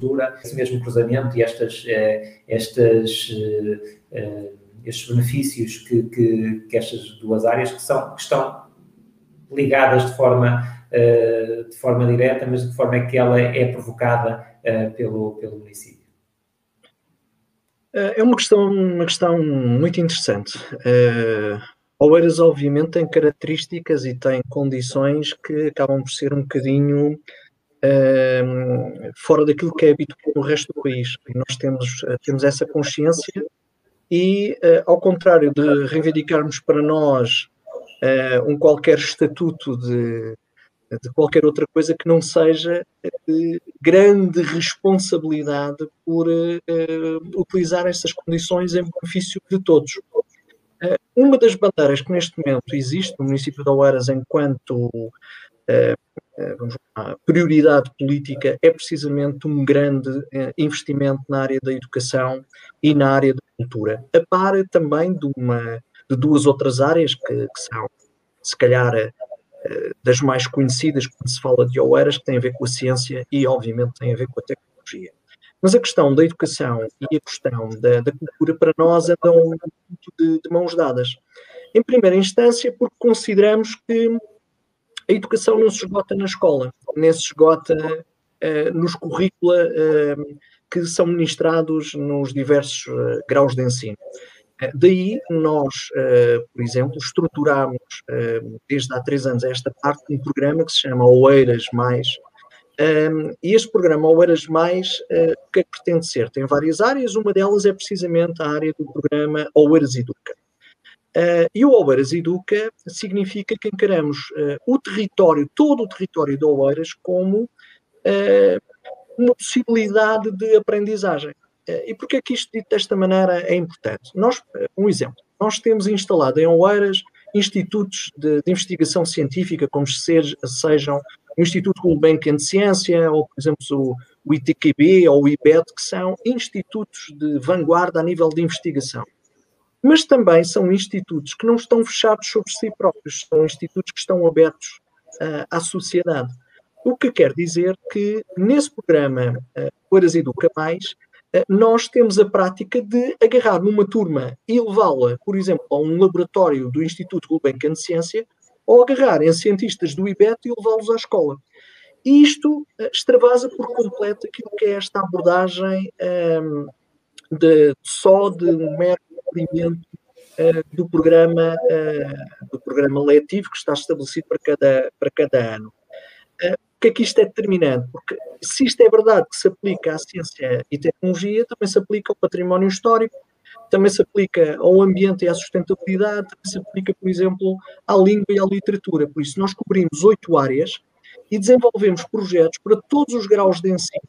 cultura, esse mesmo cruzamento e estas, eh, estas, estes benefícios que, que, que, estas duas áreas que, são, que estão ligadas de forma, de forma direta, mas de que forma é que ela é provocada pelo, pelo município. É uma questão, uma questão muito interessante. Uh, Oeiras, obviamente, tem características e tem condições que acabam por ser um bocadinho uh, fora daquilo que é habitual no resto do país. E nós temos, uh, temos essa consciência e, uh, ao contrário de reivindicarmos para nós um qualquer estatuto de, de qualquer outra coisa que não seja de grande responsabilidade por uh, utilizar essas condições em benefício de todos. Uh, uma das bandeiras que neste momento existe no município de Oeiras enquanto uh, prioridade política é precisamente um grande investimento na área da educação e na área da cultura, a par também de, uma, de duas outras áreas que, que são, se calhar, das mais conhecidas quando se fala de Oeiras, que tem a ver com a ciência e, obviamente, tem a ver com a tecnologia. Mas a questão da educação e a questão da, da cultura, para nós, andam de, de mãos dadas. Em primeira instância, porque consideramos que a educação não se esgota na escola, nem se esgota uh, nos currícula uh, que são ministrados nos diversos uh, graus de ensino. Eh, daí nós, uh, por exemplo, estruturamos uh, desde há três anos esta parte um programa que se chama Oeiras Mais. Ehm, e este programa Oeiras Mais, o que é que pretende ser? Tem várias áreas, uma delas é precisamente a área do programa Oeiras Educa. e o Oeiras Educa significa que encaramos o território, todo o território de Oeiras, como uma possibilidade de aprendizagem. Eh, e porquê é que isto dito desta maneira é importante? Nós, eh, um exemplo, nós temos instalado em Oeiras institutos de, de investigação científica, como se, sejam o Instituto Gulbenkian de Ciência, ou, por exemplo, o, o ITQB ou o IBET, que são institutos de vanguarda a nível de investigação. Mas também são institutos que não estão fechados sobre si próprios, são institutos que estão abertos uh, à sociedade. O que quer dizer que nesse programa uh, Oeiras Educa Mais, nós temos a prática de agarrar numa turma e levá-la, por exemplo, a um laboratório do Instituto Gulbenkian de Ciência, ou agarrar em cientistas do IBET e levá-los à escola. E isto uh, extravasa por completo aquilo que é esta abordagem um, ehm, de, só de um mero cumprimento uh, do, programa, uh, do programa letivo que está estabelecido para cada, para cada ano que é que isto é determinante? Porque se isto é verdade que se aplica à ciência e tecnologia, também se aplica ao património histórico, também se aplica ao ambiente e à sustentabilidade, também se aplica, por exemplo, à língua e à literatura. Por isso, nós cobrimos oito áreas e desenvolvemos projetos para todos os graus de ensino,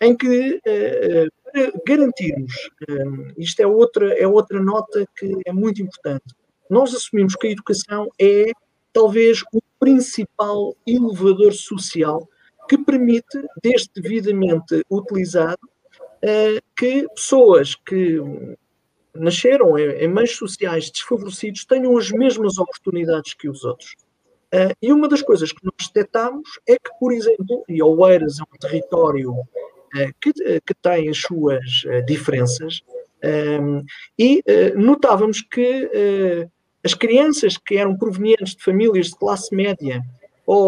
em que, eh, eh, para garantirmos, eh, isto é outra, é outra nota que é muito importante, nós assumimos que a educação é talvez o principal elevador social que permite, desde devidamente utilizado, uh, que pessoas que nasceram em, meios sociais desfavorecidos tenham as mesmas oportunidades que os outros. Uh, e uma das coisas que nós detectamos é que, por exemplo, e Oeiras é um território uh, que, que, tem as suas diferenças, e notávamos que as crianças que eram provenientes de famílias de classe média ou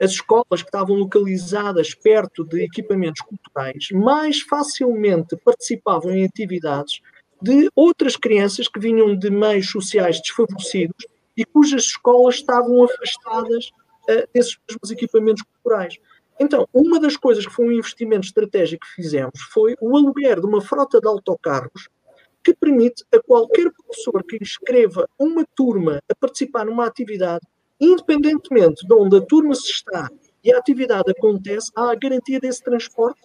as escolas que estavam localizadas perto de equipamentos culturais mais facilmente participavam em atividades de outras crianças que vinham de meios sociais desfavorecidos e cujas escolas estavam afastadas uh, desses mesmos equipamentos culturais. Então, uma das coisas que foi um investimento estratégico que fizemos foi o aluguer de uma frota de autocarros que permite a qualquer professor que inscreva uma turma a participar numa atividade, independentemente de onde a turma se está e a atividade acontece, há a garantia desse transporte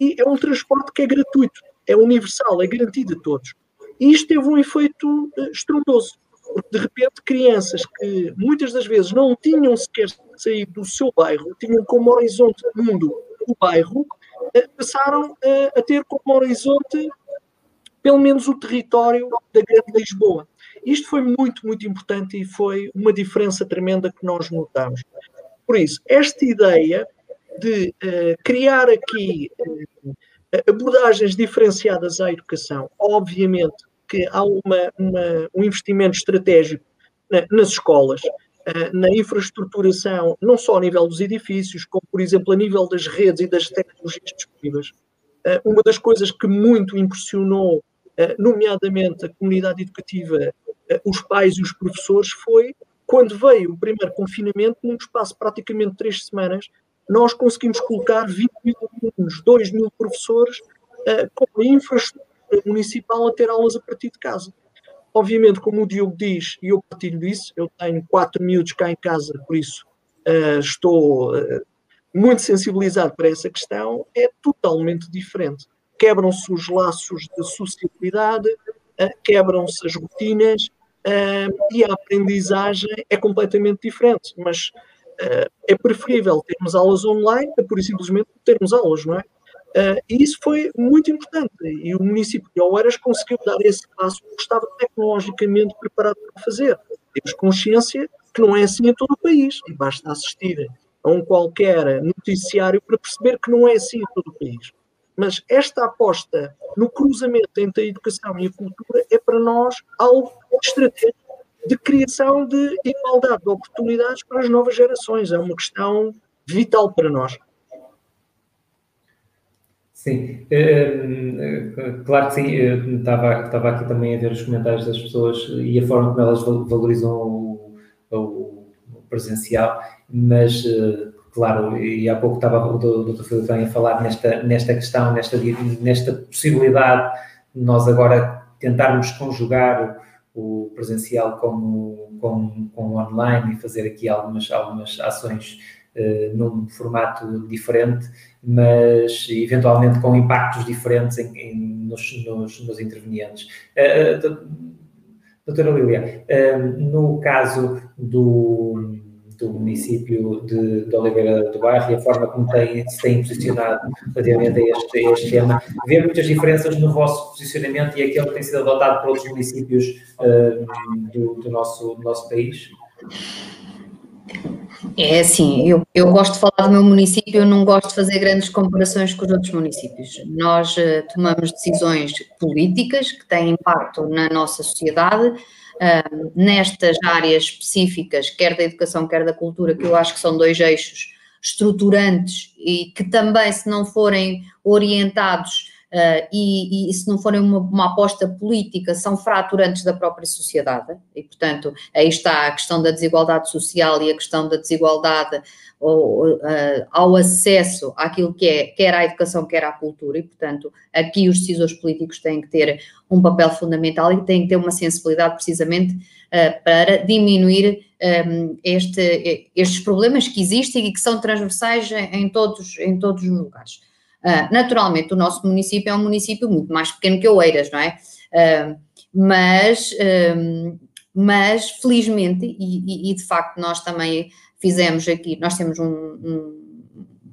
e é um transporte que é gratuito, é universal, é garantido a todos. E isto teve um efeito uh, estrondoso porque de repente crianças que muitas das vezes não tinham sequer saído do seu bairro, tinham como horizonte do mundo o bairro, eh, passaram a, a ter como horizonte pelo menos o território da Grande Lisboa. Isto foi muito, muito importante e foi uma diferença tremenda que nós notamos. Por isso, esta ideia de uh, criar aqui uh, abordagens diferenciadas à educação, obviamente que há uma, uma, um investimento estratégico na, nas escolas, uh, na infraestruturação, não só a nível dos edifícios, como, por exemplo, a nível das redes e das tecnologias disponíveis. Uma das coisas que muito impressionou, nomeadamente a comunidade educativa, os pais e os professores, foi quando veio o primeiro confinamento, num espaço de praticamente três semanas, nós conseguimos colocar 20 mil alunos, 2 mil professores com a infraestrutura municipal a ter aulas a partir de casa. Obviamente, como o Diogo diz, e eu partilho disso, eu tenho quatro miúdos cá em casa, por isso uh, estou uh, muito sensibilizado para essa questão, é totalmente diferente. Quebram-se os laços de sociabilidade, uh, quebram-se as rotinas e a aprendizagem é completamente diferente. Mas é preferível termos aulas online a, por simplesmente, termos aulas, não é? E isso foi muito importante. E o município de Oeiras conseguiu dar esse passo porque estava tecnologicamente preparado para fazer. Temos consciência que não é assim em todo o país e basta assistir a um qualquer noticiário para perceber que não é assim em todo o país. Mas esta aposta no cruzamento entre a educação e a cultura é para nós algo estratégico de criação de igualdade de oportunidades para as novas gerações. É uma questão vital para nós. Sim, eh, eh, claro que sim, estava, estava aqui também a ver os comentários das pessoas e a forma como elas valorizam o, o presencial, mas eh, claro, e há pouco estava o Dr. Filipe também a falar nesta, nesta questão, nesta, nesta possibilidade de nós agora tentarmos conjugar o, o presencial com, com, com o online e fazer aqui algumas, algumas ações uh, num formato diferente mas eventualmente com impactos diferentes em, em, nos, nos, nos, intervenientes. Uh, doutora Lília, no caso do, do município de, de, Oliveira do Bairro e a forma como tem, se tem posicionado relativamente a este, a este tema, vê muitas diferenças no vosso posicionamento e aquele que tem sido adotado por outros municípios uh, do, do, nosso, do nosso país? É assim, eu, eu gosto de falar do meu município, eu não gosto de fazer grandes comparações com os outros municípios. Nós uh, tomamos decisões políticas que têm impacto na nossa sociedade, uh, nestas áreas específicas, quer da educação, quer da cultura, que eu acho que são dois eixos estruturantes e que também, se não forem orientados Uh, e, e, se não forem uma, uma, aposta política, são fraturantes da própria sociedade, e portanto aí está a questão da desigualdade social e a questão da desigualdade ou, uh, ao acesso àquilo que é quer à educação, quer à cultura, e portanto aqui os decisores políticos têm que ter um papel fundamental e têm que ter uma sensibilidade precisamente uh, para diminuir um, este, estes problemas que existem e que são transversais em, todos, em todos os lugares. Uh, naturalmente, o nosso município é um município muito mais pequeno que Oeiras, não é? Uh, mas um, mas felizmente, e, e, de facto nós também fizemos aqui, nós temos um, um,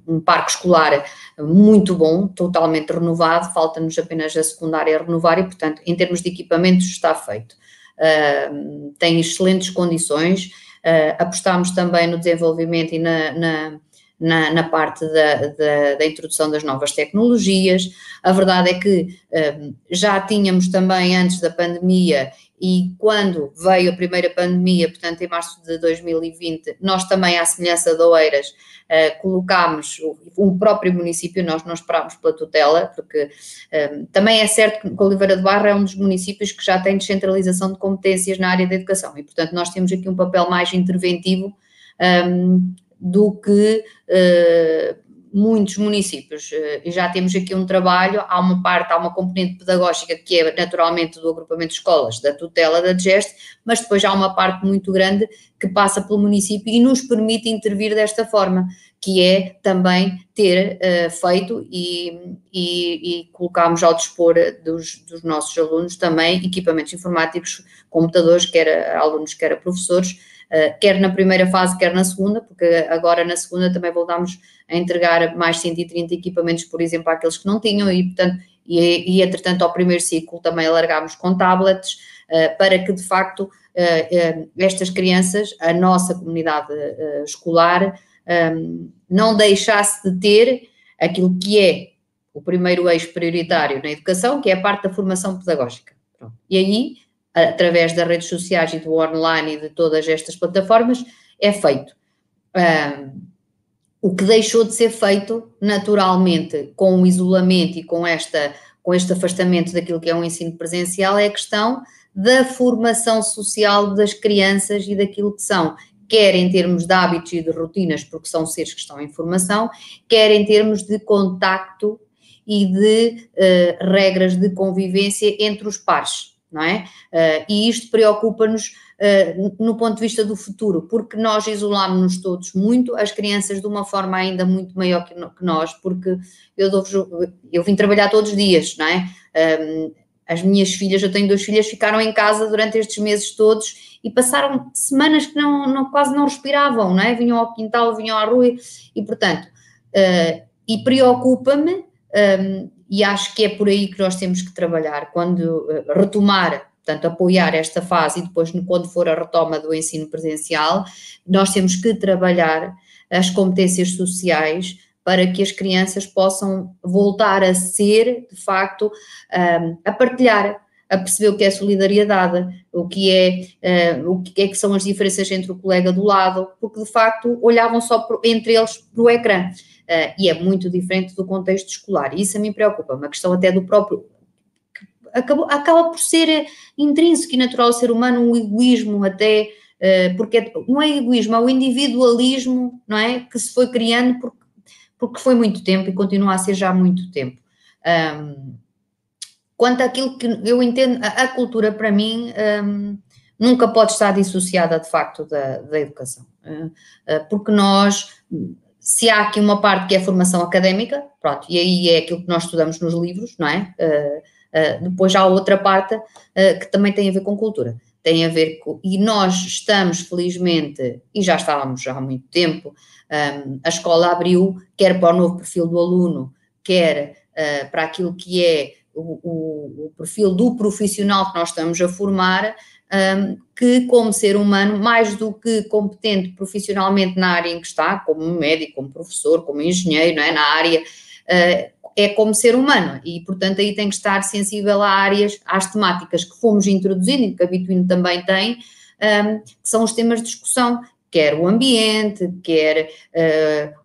um parque escolar muito bom, totalmente renovado, falta-nos apenas a secundária a renovar e, portanto, em termos de equipamentos está feito. Uh, tem excelentes condições, uh, apostámos também no desenvolvimento e na, na na, na parte da, da, da, introdução das novas tecnologias. A verdade é que um, já tínhamos também antes da pandemia e quando veio a primeira pandemia, portanto em março de 2020, nós também, à semelhança de Oeiras, uh, colocámos o, o, próprio município, nós não esperámos pela tutela, porque um, também é certo que Oliveira de Barra é um dos municípios que já tem descentralização de competências na área da educação. E, portanto, nós temos aqui um papel mais interventivo um, do que uh, muitos municípios. Uh, e já temos aqui um trabalho, há uma parte, há uma componente pedagógica que é naturalmente do agrupamento de escolas, da tutela da DGEST, mas depois há uma parte muito grande que passa pelo município e nos permite intervir desta forma, que é também ter uh, feito e, e, e colocamos ao dispor dos, dos, nossos alunos também equipamentos informáticos, computadores, quer alunos, quer professores, uh, quer na primeira fase, quer na segunda, porque agora na segunda também voltamos a entregar mais 130 equipamentos, por exemplo, àqueles que não tinham, e portanto, e, e entretanto ao primeiro ciclo também alargámos com tablets, uh, para que de facto uh, estas crianças, a nossa comunidade escolar, um, não deixasse de ter aquilo que é o primeiro eixo prioritário na educação, que é a parte da formação pedagógica. E aí através das redes sociais e do online e de todas estas plataformas, é feito. Um, o que deixou de ser feito naturalmente com o isolamento e com, esta, com este afastamento daquilo que é um ensino presencial é a questão da formação social das crianças e daquilo que são, quer em termos de hábitos e de rotinas, porque são seres que estão em formação, quer em termos de contacto e de uh, regras de convivência entre os pares não é? Uh, e isto preocupa-nos uh, no ponto de vista do futuro, porque nós isolámos-nos todos muito, as crianças de uma forma ainda muito maior que, que nós, porque eu, eu vim trabalhar todos os dias, não é? Um, as minhas filhas, eu tenho duas filhas, ficaram em casa durante estes meses todos e passaram semanas que não, não quase não respiravam, não é? Vinham ao quintal, vinham à rua e, portanto, uh, e preocupa-me um, e acho que é por aí que nós temos que trabalhar, quando eh, retomar, portanto, apoiar esta fase e depois, quando for a retoma do ensino presencial, nós temos que trabalhar as competências sociais para que as crianças possam voltar a ser, de facto, a partilhar, a perceber o que é solidariedade, o que é, uh, o que é que são as diferenças entre o colega do lado, porque de facto olhavam só entre eles para o ecrã. Uh, e é muito diferente do contexto escolar. E isso a mim preocupa, uma questão até do próprio. Acaba, acaba por ser intrínseco e natural ao ser humano um egoísmo até, uh, porque é, não é egoísmo, é o individualismo, não é? Que se foi criando porque, porque foi muito tempo e continua a ser já há muito tempo. Um, quanto àquilo que eu entendo, a, a cultura para mim um, nunca pode estar dissociada de facto da, da educação, porque nós se há aqui uma parte que é formação académica, pronto, e aí é aquilo que nós estudamos nos livros, não é? Uh, uh, depois há outra parte uh, que também tem a ver com cultura, tem a ver com, e nós estamos felizmente, e já estávamos já há muito tempo, um, a escola abriu, quer para o novo perfil do aluno, quer para aquilo que é o, o, o perfil do profissional que nós estamos a formar, um, que, como ser humano, mais do que competente profissionalmente na área em que está, como médico, como professor, como engenheiro, não é? na área, uh, é como ser humano e, portanto, aí tem que estar sensível a áreas, às temáticas que fomos introduzindo e que a Bituino também tem, um, que são os temas de discussão, quer o ambiente, quer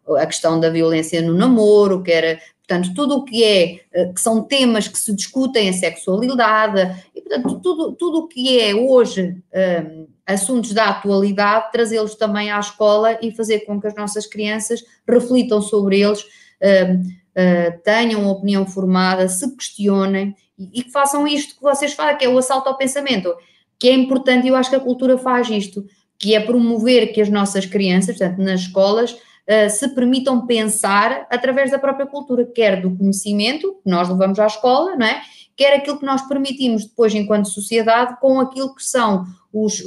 uh, a questão da violência no namoro, quer Portanto, tudo o que é, eh, que são temas que se discutem a sexualidade, e portanto, tudo, tudo o que é hoje um, eh, assuntos da atualidade, trazê-los também à escola e fazer com que as nossas crianças reflitam sobre eles, um, uh, tenham uma opinião formada, se questionem e, que façam isto que vocês fazem, que é o assalto ao pensamento, que é importante e eu acho que a cultura faz isto, que é promover que as nossas crianças, portanto, nas escolas, uh, se permitam pensar através da própria cultura, quer do conhecimento que nós levamos à escola, não é? quer aquilo que nós permitimos depois, enquanto sociedade, com aquilo que são os,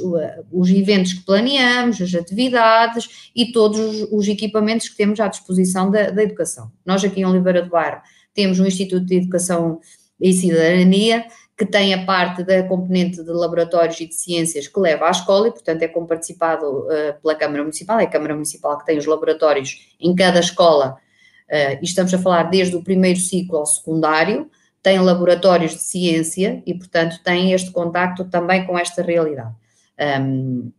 os eventos que planeamos, as atividades e todos os, os equipamentos que temos à disposição da, da, educação. Nós aqui em Oliveira do Bairro temos um Instituto de Educação e Cidadania que tem a parte da componente de laboratórios e de ciências que leva à escola e, portanto, é comparticipado uh, pela Câmara Municipal, é a Câmara Municipal que tem os laboratórios em cada escola, uh, e estamos a falar desde o primeiro ciclo ao secundário, tem laboratórios de ciência e, portanto, tem este contacto também com esta realidade. Um,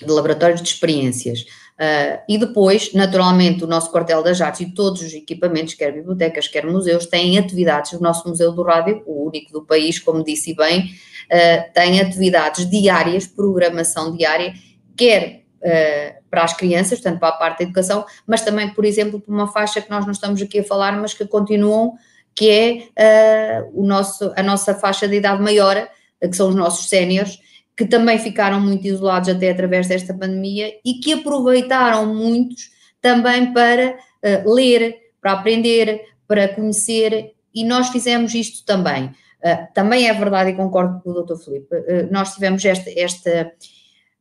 de laboratórios de experiências. Uh, e depois, naturalmente, o nosso quartel das artes e todos os equipamentos, quer bibliotecas, quer museus, têm atividades. O nosso Museu do Rádio, o único do país, como disse bem, uh, tem atividades diárias, programação diária, quer uh, para as crianças, portanto, para a parte da educação, mas também, por exemplo, para uma faixa que nós não estamos aqui a falar, mas que continuam que é o nosso, a nossa faixa de idade maior, que são os nossos séniores, que também ficaram muito isolados até através desta pandemia e que aproveitaram muitos também para uh, ler, para aprender, para conhecer, e nós fizemos isto também. Uh, também é verdade, e concordo com o Dr. Filipe, nós tivemos esta, esta,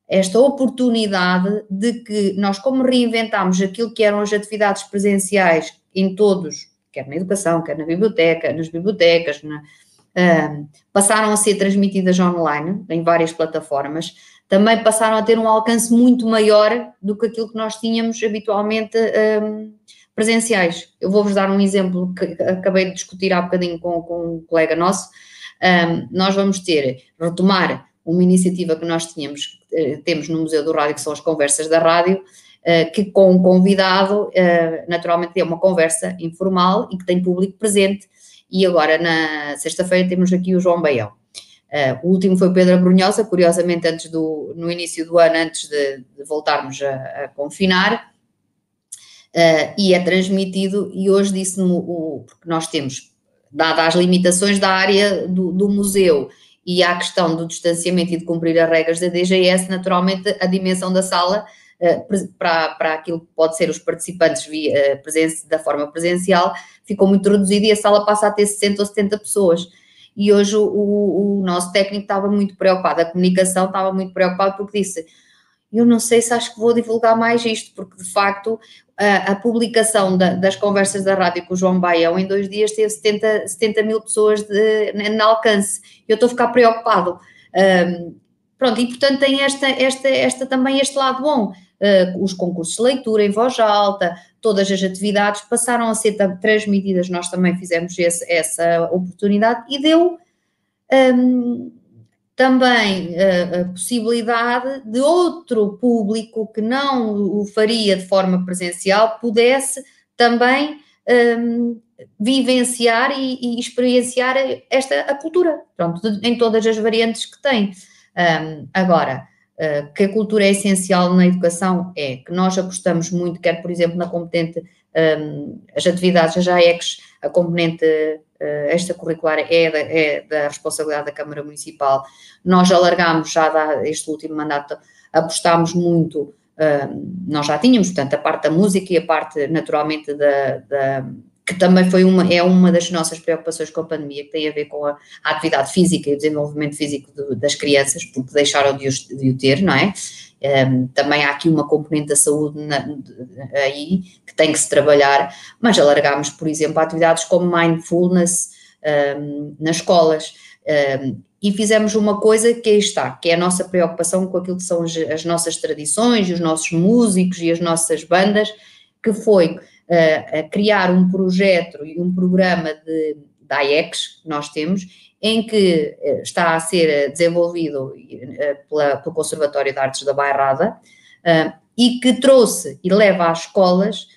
esta oportunidade de que nós, como reinventámos aquilo que eram as atividades presenciais em todos quer na educação, quer na biblioteca, nas bibliotecas, na, passaram a ser transmitidas online em várias plataformas, também passaram a ter um alcance muito maior do que aquilo que nós tínhamos habitualmente um, presenciais. Eu vou-vos dar um exemplo que acabei de discutir há bocadinho com, com um colega nosso. Um, nós vamos ter, retomar uma iniciativa que nós tínhamos, eh, temos no Museu do Rádio, que são as conversas da rádio, eh, que com um convidado, eh, naturalmente é uma conversa informal e que tem público presente. E agora, na sexta-feira, temos aqui o João Baião. Uh, o último foi o Pedro Abrunhosa, curiosamente antes do, no início do ano, antes de, de voltarmos a, a confinar, uh, e é transmitido, e hoje disse-me, porque nós temos, dadas as limitações da área do, do museu e a questão do distanciamento e de cumprir as regras da DGS, naturalmente a dimensão da sala para, para aquilo que pode ser os participantes via, eh, presen da forma presencial, ficou muito reduzido e a sala passa a ter 60 ou 70 pessoas. E hoje o, o, o nosso técnico estava muito preocupado, a comunicação estava muito preocupada porque disse: Eu não sei se acho que vou divulgar mais isto, porque de facto a, a publicação da, das conversas da rádio com o João Baião em dois dias teve 70, 70 mil pessoas de, na alcance. Eu estou a ficar preocupado. Um, pronto, e portanto tem esta, esta, esta também este lado bom uh, os concursos de leitura em voz alta, todas as atividades passaram a ser transmitidas, nós também fizemos esse, essa oportunidade e deu um, também uh, a possibilidade de outro público que não o faria de forma presencial pudesse também um, vivenciar e, e, experienciar esta a cultura, pronto, em todas as variantes que tem. Um, agora, uh, que a cultura é essencial na educação é que nós apostamos muito, quer por exemplo na componente, um, as atividades, as AECs, a componente uh, extracurricular é da, é da, responsabilidade da Câmara Municipal. Nós alargámos já da, este último mandato, apostámos muito, uh, nós já tínhamos, portanto, a parte da música e a parte naturalmente da, da que também foi uma, é uma das nossas preocupações com a pandemia, que tem a ver com a, a atividade física e o desenvolvimento físico de, das crianças, porque deixaram de, os, de o ter, não é? Um, também há aqui uma componente da saúde na, aí que tem que se trabalhar, mas alargámos, por exemplo, atividades como mindfulness um, nas escolas. Um, e fizemos uma coisa que aí está, que é a nossa preocupação com aquilo que são as, as nossas tradições, os nossos músicos e as nossas bandas, que foi a criar um projeto e um programa de, da que nós temos, em que eh, está a ser desenvolvido eh, pela, pelo Conservatório de Artes da Bairrada eh, e que trouxe e leva às escolas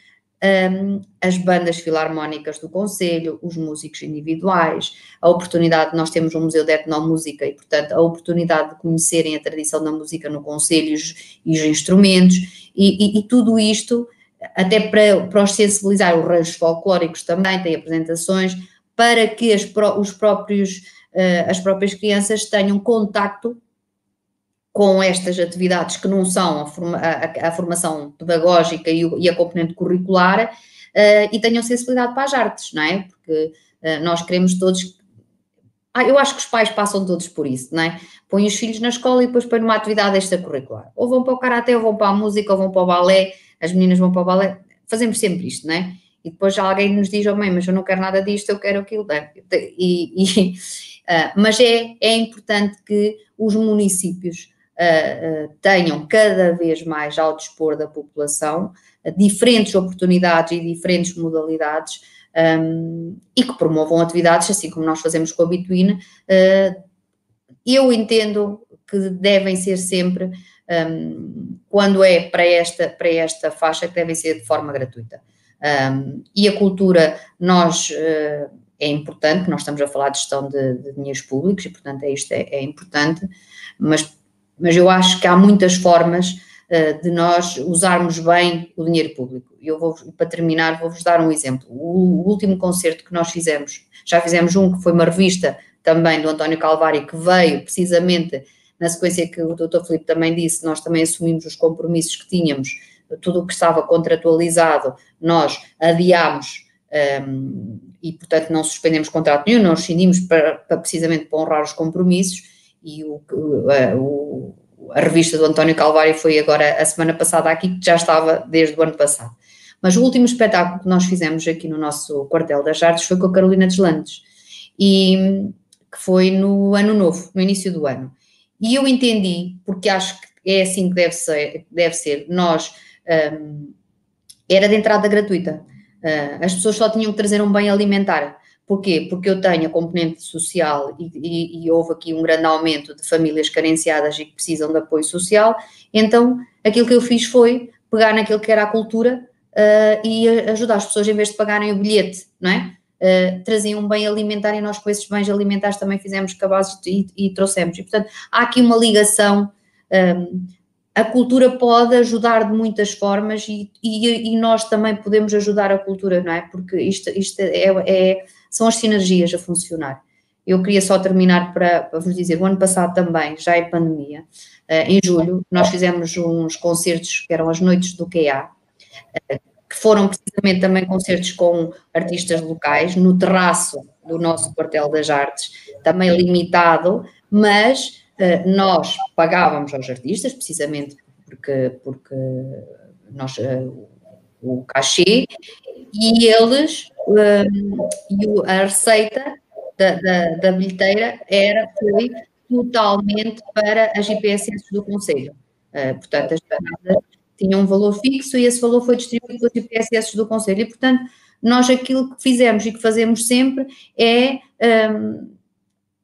as bandas filarmónicas do Conselho, os músicos individuais, a oportunidade, nós temos um museu de etnomúsica e, portanto, a oportunidade de conhecerem a tradição da música no Conselho e os, e os instrumentos, e, e, e tudo isto até para, para os sensibilizar, os ranchos folclóricos também têm apresentações, para que as, os próprios, uh, as próprias crianças tenham contacto com estas atividades que não são a, forma, a, a formação pedagógica e, o, e, a componente curricular uh, e tenham sensibilidade para as artes, não é? Porque uh, nós queremos todos. Ah, eu acho que os pais passam todos por isso, não é? Põem os filhos na escola e depois põem numa atividade extracurricular. Ou vão para o karaté, ou vão para a música, ou vão para o balé, as meninas vão para o balé. Fazemos sempre isto, não é? E depois alguém nos diz, oh mãe, mas eu não quero nada disto, eu quero aquilo. E, e, uh, mas é, é importante que os municípios uh, uh, tenham cada vez mais ao dispor da população diferentes oportunidades e diferentes modalidades um, e que promovam atividades, assim como nós fazemos com a Bitwin. eu entendo que devem ser sempre, um, quando é para esta, para esta faixa, que devem ser de forma gratuita. Um, e a cultura, nós uh, é importante, nós estamos a falar de gestão de, de dinheiros públicos e, portanto, é isto é, é, importante, mas, mas eu acho que há muitas formas uh, de nós usarmos bem o dinheiro público. Eu vou, para terminar, vou-vos dar um exemplo. O, último concerto que nós fizemos, já fizemos um que foi uma revista também do António Calvário, que veio precisamente na sequência que o Dr. Filipe também disse, nós também assumimos os compromissos que tínhamos tudo o que estava contratualizado, nós adiámos um, e, portanto, não suspendemos contrato nenhum, não rescindimos para, para precisamente para honrar os compromissos e o, a, o, a revista do António Calvário foi agora a semana passada aqui, que já estava desde o ano passado. Mas o último espetáculo que nós fizemos aqui no nosso quartel das artes foi com a Carolina Deslandes e que foi no ano novo, no início do ano. E eu entendi, porque acho que é assim que deve ser, deve ser. nós um, era de entrada gratuita. Uh, as pessoas só tinham que trazer um bem alimentar. Porquê? Porque eu tenho a componente social e, e, e, houve aqui um grande aumento de famílias carenciadas e que precisam de apoio social. Então, aquilo que eu fiz foi pegar naquilo que era a cultura uh, e ajudar as pessoas, em vez de pagarem o bilhete, não é? Uh, traziam um bem alimentar e nós com esses bens alimentares também fizemos cabazes e, e trouxemos. E, portanto, há aqui uma ligação um, a cultura pode ajudar de muitas formas e, e, e, nós também podemos ajudar a cultura, não é? Porque isto, isto é, é, são as sinergias a funcionar. Eu queria só terminar para, para vos dizer, o ano passado também, já é pandemia, uh, em julho, nós fizemos uns concertos que eram as noites do QA, uh, que foram precisamente também concertos com artistas locais, no terraço do nosso quartel das artes, também limitado, mas eh, nós pagávamos aos artistas, precisamente porque, porque nós, eh, o cachê, e eles, e a receita da, da, da, bilheteira era, foi totalmente para as IPSS do Conselho. Uh, portanto, as paradas tinham um valor fixo e esse valor foi distribuído pelas IPSS do Conselho. E, portanto, nós aquilo que fizemos e que fazemos sempre é um,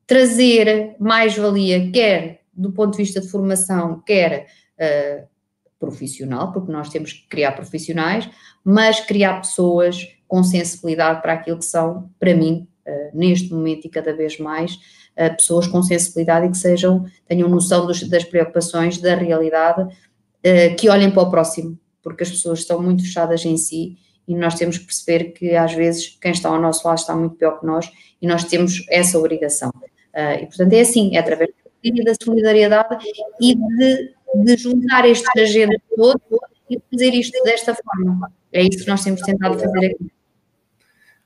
trazer mais-valia, quer do ponto de vista de formação, quer uh, profissional, porque nós temos que criar profissionais, mas criar pessoas com sensibilidade para aquilo que são, para mim, uh, neste momento e cada vez mais, uh, pessoas com sensibilidade e que sejam, tenham noção dos, das preocupações, da realidade, que olhem para o próximo, porque as pessoas estão muito fechadas em si e nós temos que perceber que às vezes quem está ao nosso lado está muito pior que nós e nós temos essa obrigação. E, portanto, é assim, é através da solidariedade e de, de juntar estes agentes todos e fazer isto desta forma. É isso que nós temos tentado fazer aqui.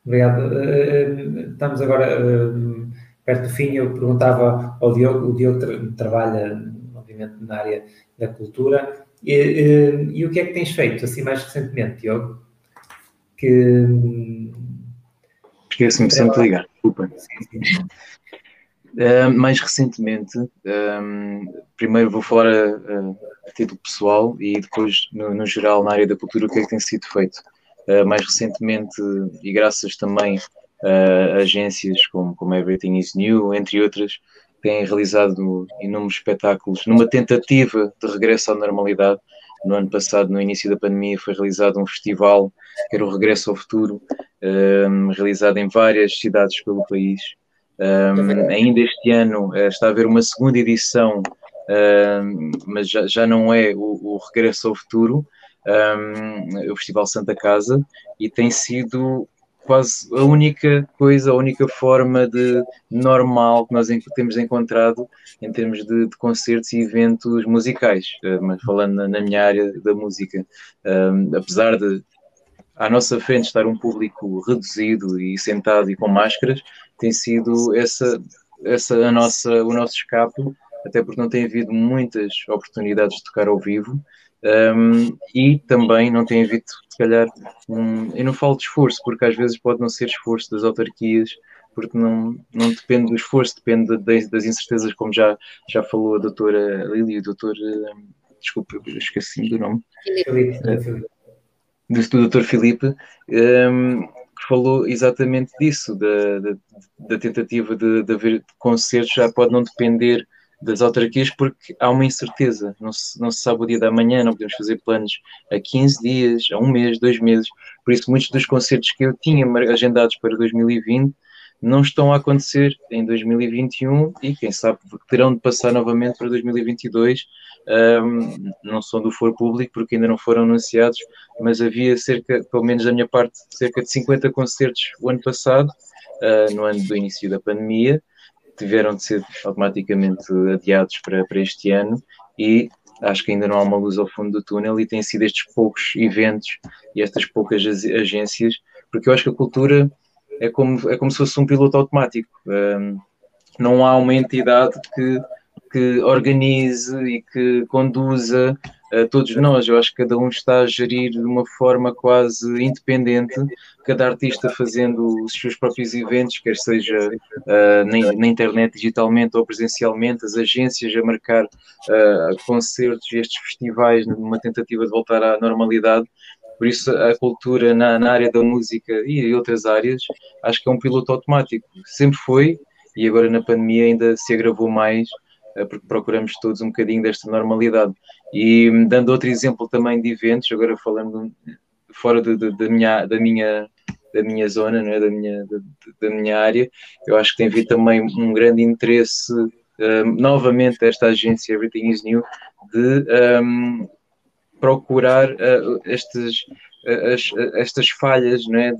Obrigado. Uh, estamos agora uh, perto do fim. Eu perguntava ao Diogo, o Diogo tra trabalha, obviamente, na área da cultura. E, e, o que é que tens feito, assim, mais recentemente, Diogo? Que... Esqueço-me sempre de ligar, desculpa. Sim, sim. Uh, mais recentemente, um, primeiro vou falar a, a, a, título pessoal e depois, no, no, geral, na área da cultura, o que é que tem sido feito. Uh, mais recentemente, e graças também a agências como, como Everything is New, entre outras, têm realizado inúmeros espetáculos numa tentativa de regresso à normalidade. No ano passado, no início da pandemia, foi realizado um festival que era o Regresso ao Futuro, um, realizado em várias cidades pelo país. Um, ainda este ano uh, está a haver uma segunda edição, uh, mas já, já não é o, o Regresso ao Futuro, um, o Festival Santa Casa, e tem sido quase a única coisa, a única forma de normal que nós temos encontrado em termos de, de concertos e eventos musicais, uh, mas falando na, minha área da música, um, apesar de à nossa frente estar um público reduzido e sentado e com máscaras, tem sido essa, essa a nossa, o nosso escape, até porque não tem havido muitas oportunidades de tocar ao vivo. Um, e também não tem havido, se calhar, um, eu não falo de esforço, porque às vezes pode não ser esforço das autarquias, porque não, não depende do esforço, depende de, das incertezas, como já, já falou a doutora Lili, o doutor, desculpa, esqueci do nome, do, do doutor Filipe, um, que falou exatamente disso, da, da, da tentativa de, de haver concertos, já pode não depender das autarquias porque há uma incerteza, não se, não se sabe o dia da manhã, não podemos fazer planos a 15 dias, a um mês, dois meses, por isso muitos dos concertos que eu tinha agendados para 2020 não estão a acontecer em 2021 e quem sabe terão de passar novamente para 2022, um, não são do foro público porque ainda não foram anunciados, mas havia cerca, pelo menos da minha parte, cerca de 50 concertos o ano passado, uh, no ano do início da pandemia, tiveram de ser automaticamente adiados para, para este ano e acho que ainda não há uma luz ao fundo do túnel e têm sido estes poucos eventos e estas poucas agências, porque eu acho que a cultura é como, é como se fosse um piloto automático. Um, não há uma entidade que, que organize e que conduza todos nós. Eu acho que cada um está a gerir de uma forma quase independente, cada artista fazendo os seus próprios eventos, quer seja uh, na, na, internet digitalmente ou presencialmente, as agências a marcar uh, concertos e estes festivais numa tentativa de voltar à normalidade. Por isso, a cultura na, na área da música e outras áreas, acho que é um piloto automático. Sempre foi, e agora na pandemia ainda se agravou mais, uh, porque procuramos todos um bocadinho desta normalidade. E dando outro exemplo também de eventos, agora falando fora de, de, de minha, da, minha, da minha zona, não é? da, minha, da, minha área, eu acho que tem havido também um grande interesse, um, novamente, desta agência Everything is New, de um, procurar uh, estes, uh, as, estas falhas, não é? De,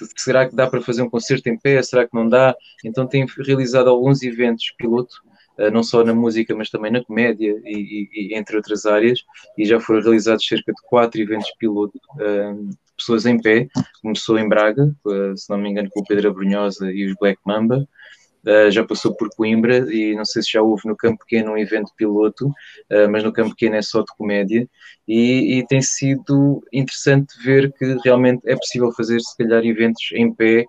de, será que dá para fazer um concerto em pé? Será que não dá? Então tem realizado alguns eventos piloto eh, não só na música, mas também na comédia e, e, entre outras áreas, e já foram realizados cerca de quatro eventos piloto uh, de pessoas em pé. Começou em Braga, uh, se não me engano, com o Pedro Abrunhosa e os Black Mamba. Uh, já passou por Coimbra e não sei se já houve no Campo Pequeno um evento piloto, uh, mas no Campo Pequeno é só de comédia e, e, tem sido interessante ver que realmente é possível fazer se calhar eventos em pé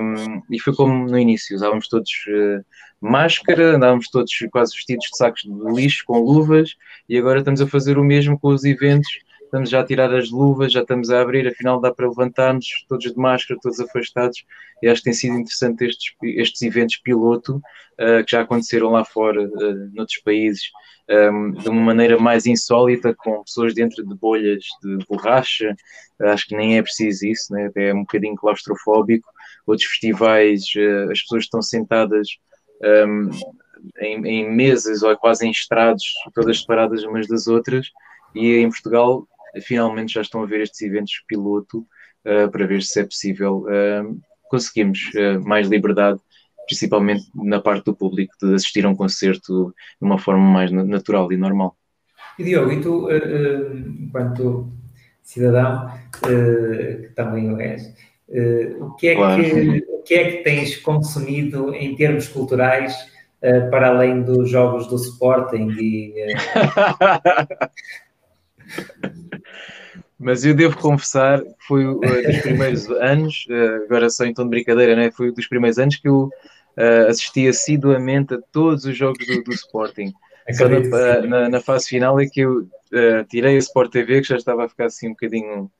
um, e foi como no início, usávamos todos uh, máscara, andávamos todos quase vestidos de sacos de lixo com luvas e agora estamos a fazer o mesmo com os eventos. Estamos já a tirar as luvas, já estamos a abrir, afinal dá para levantar-nos, todos de máscara, todos afastados. E acho que tem sido interessante estes, estes eventos piloto uh, que já aconteceram lá fora, uh, noutros países, um, ehm, de uma maneira mais insólita, com pessoas dentro de bolhas de borracha. Acho que nem é preciso isso, né? é um bocadinho claustrofóbico. Outros festivais, uh, as pessoas estão sentadas um, em, em, mesas ou quase em estrados, todas separadas umas das outras, e em Portugal finalmente já estão a ver estes eventos piloto uh, para ver se é possível uh, conseguimos uh, mais liberdade, principalmente na parte do público, de assistir a um concerto de uma forma mais natural e normal. E Diogo, e tu, enquanto cidadão, que também o és, o que é claro. que o que é que tens consumido em termos culturais uh, para além dos jogos do Sporting e, uh... Mas eu devo confessar que foi uh, dos primeiros anos, uh, agora só em tom de brincadeira, né? foi dos primeiros anos que eu assisti assiduamente a todos os jogos do, do Sporting. Só na, na, na, fase final é que eu tirei a Sport TV, que já estava a ficar assim um bocadinho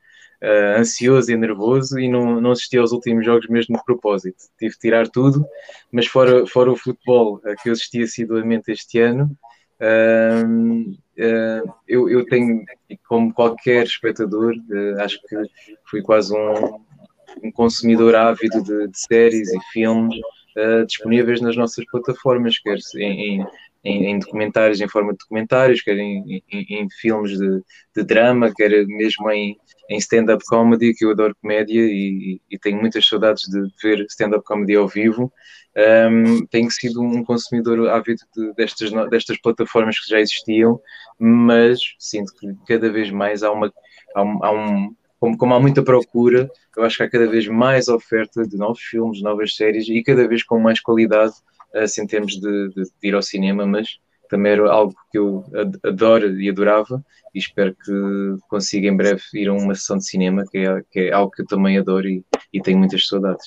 uh, ansioso e nervoso e não, não assisti aos últimos jogos mesmo de propósito. Tive de tirar tudo, mas fora, fora o futebol uh, que eu assisti assiduamente este ano, uh, eu, eu tenho, como qualquer espectador, acho que fui quase um, um consumidor ávido de, de séries e filmes disponíveis nas nossas plataformas, quer em, em em, em, documentários, em forma de documentários, quer em, em, em filmes de, de, drama, quer mesmo em, stand-up comedy, que eu adoro comédia e, e tenho muitas saudades de ver stand-up comedy ao vivo. Um, tenho sido um consumidor ávido de, destas, destas plataformas que já existiam, mas sinto que cada vez mais há uma. Há um, há um como, como, há muita procura, eu acho que há cada vez mais oferta de novos filmes, novas séries e cada vez com mais qualidade assim, em termos de, de, de, ir ao cinema, mas também era algo que eu adoro e adorava e espero que consiga em breve ir a uma sessão de cinema, que é, que é algo que eu também adoro e, e tenho muitas saudades.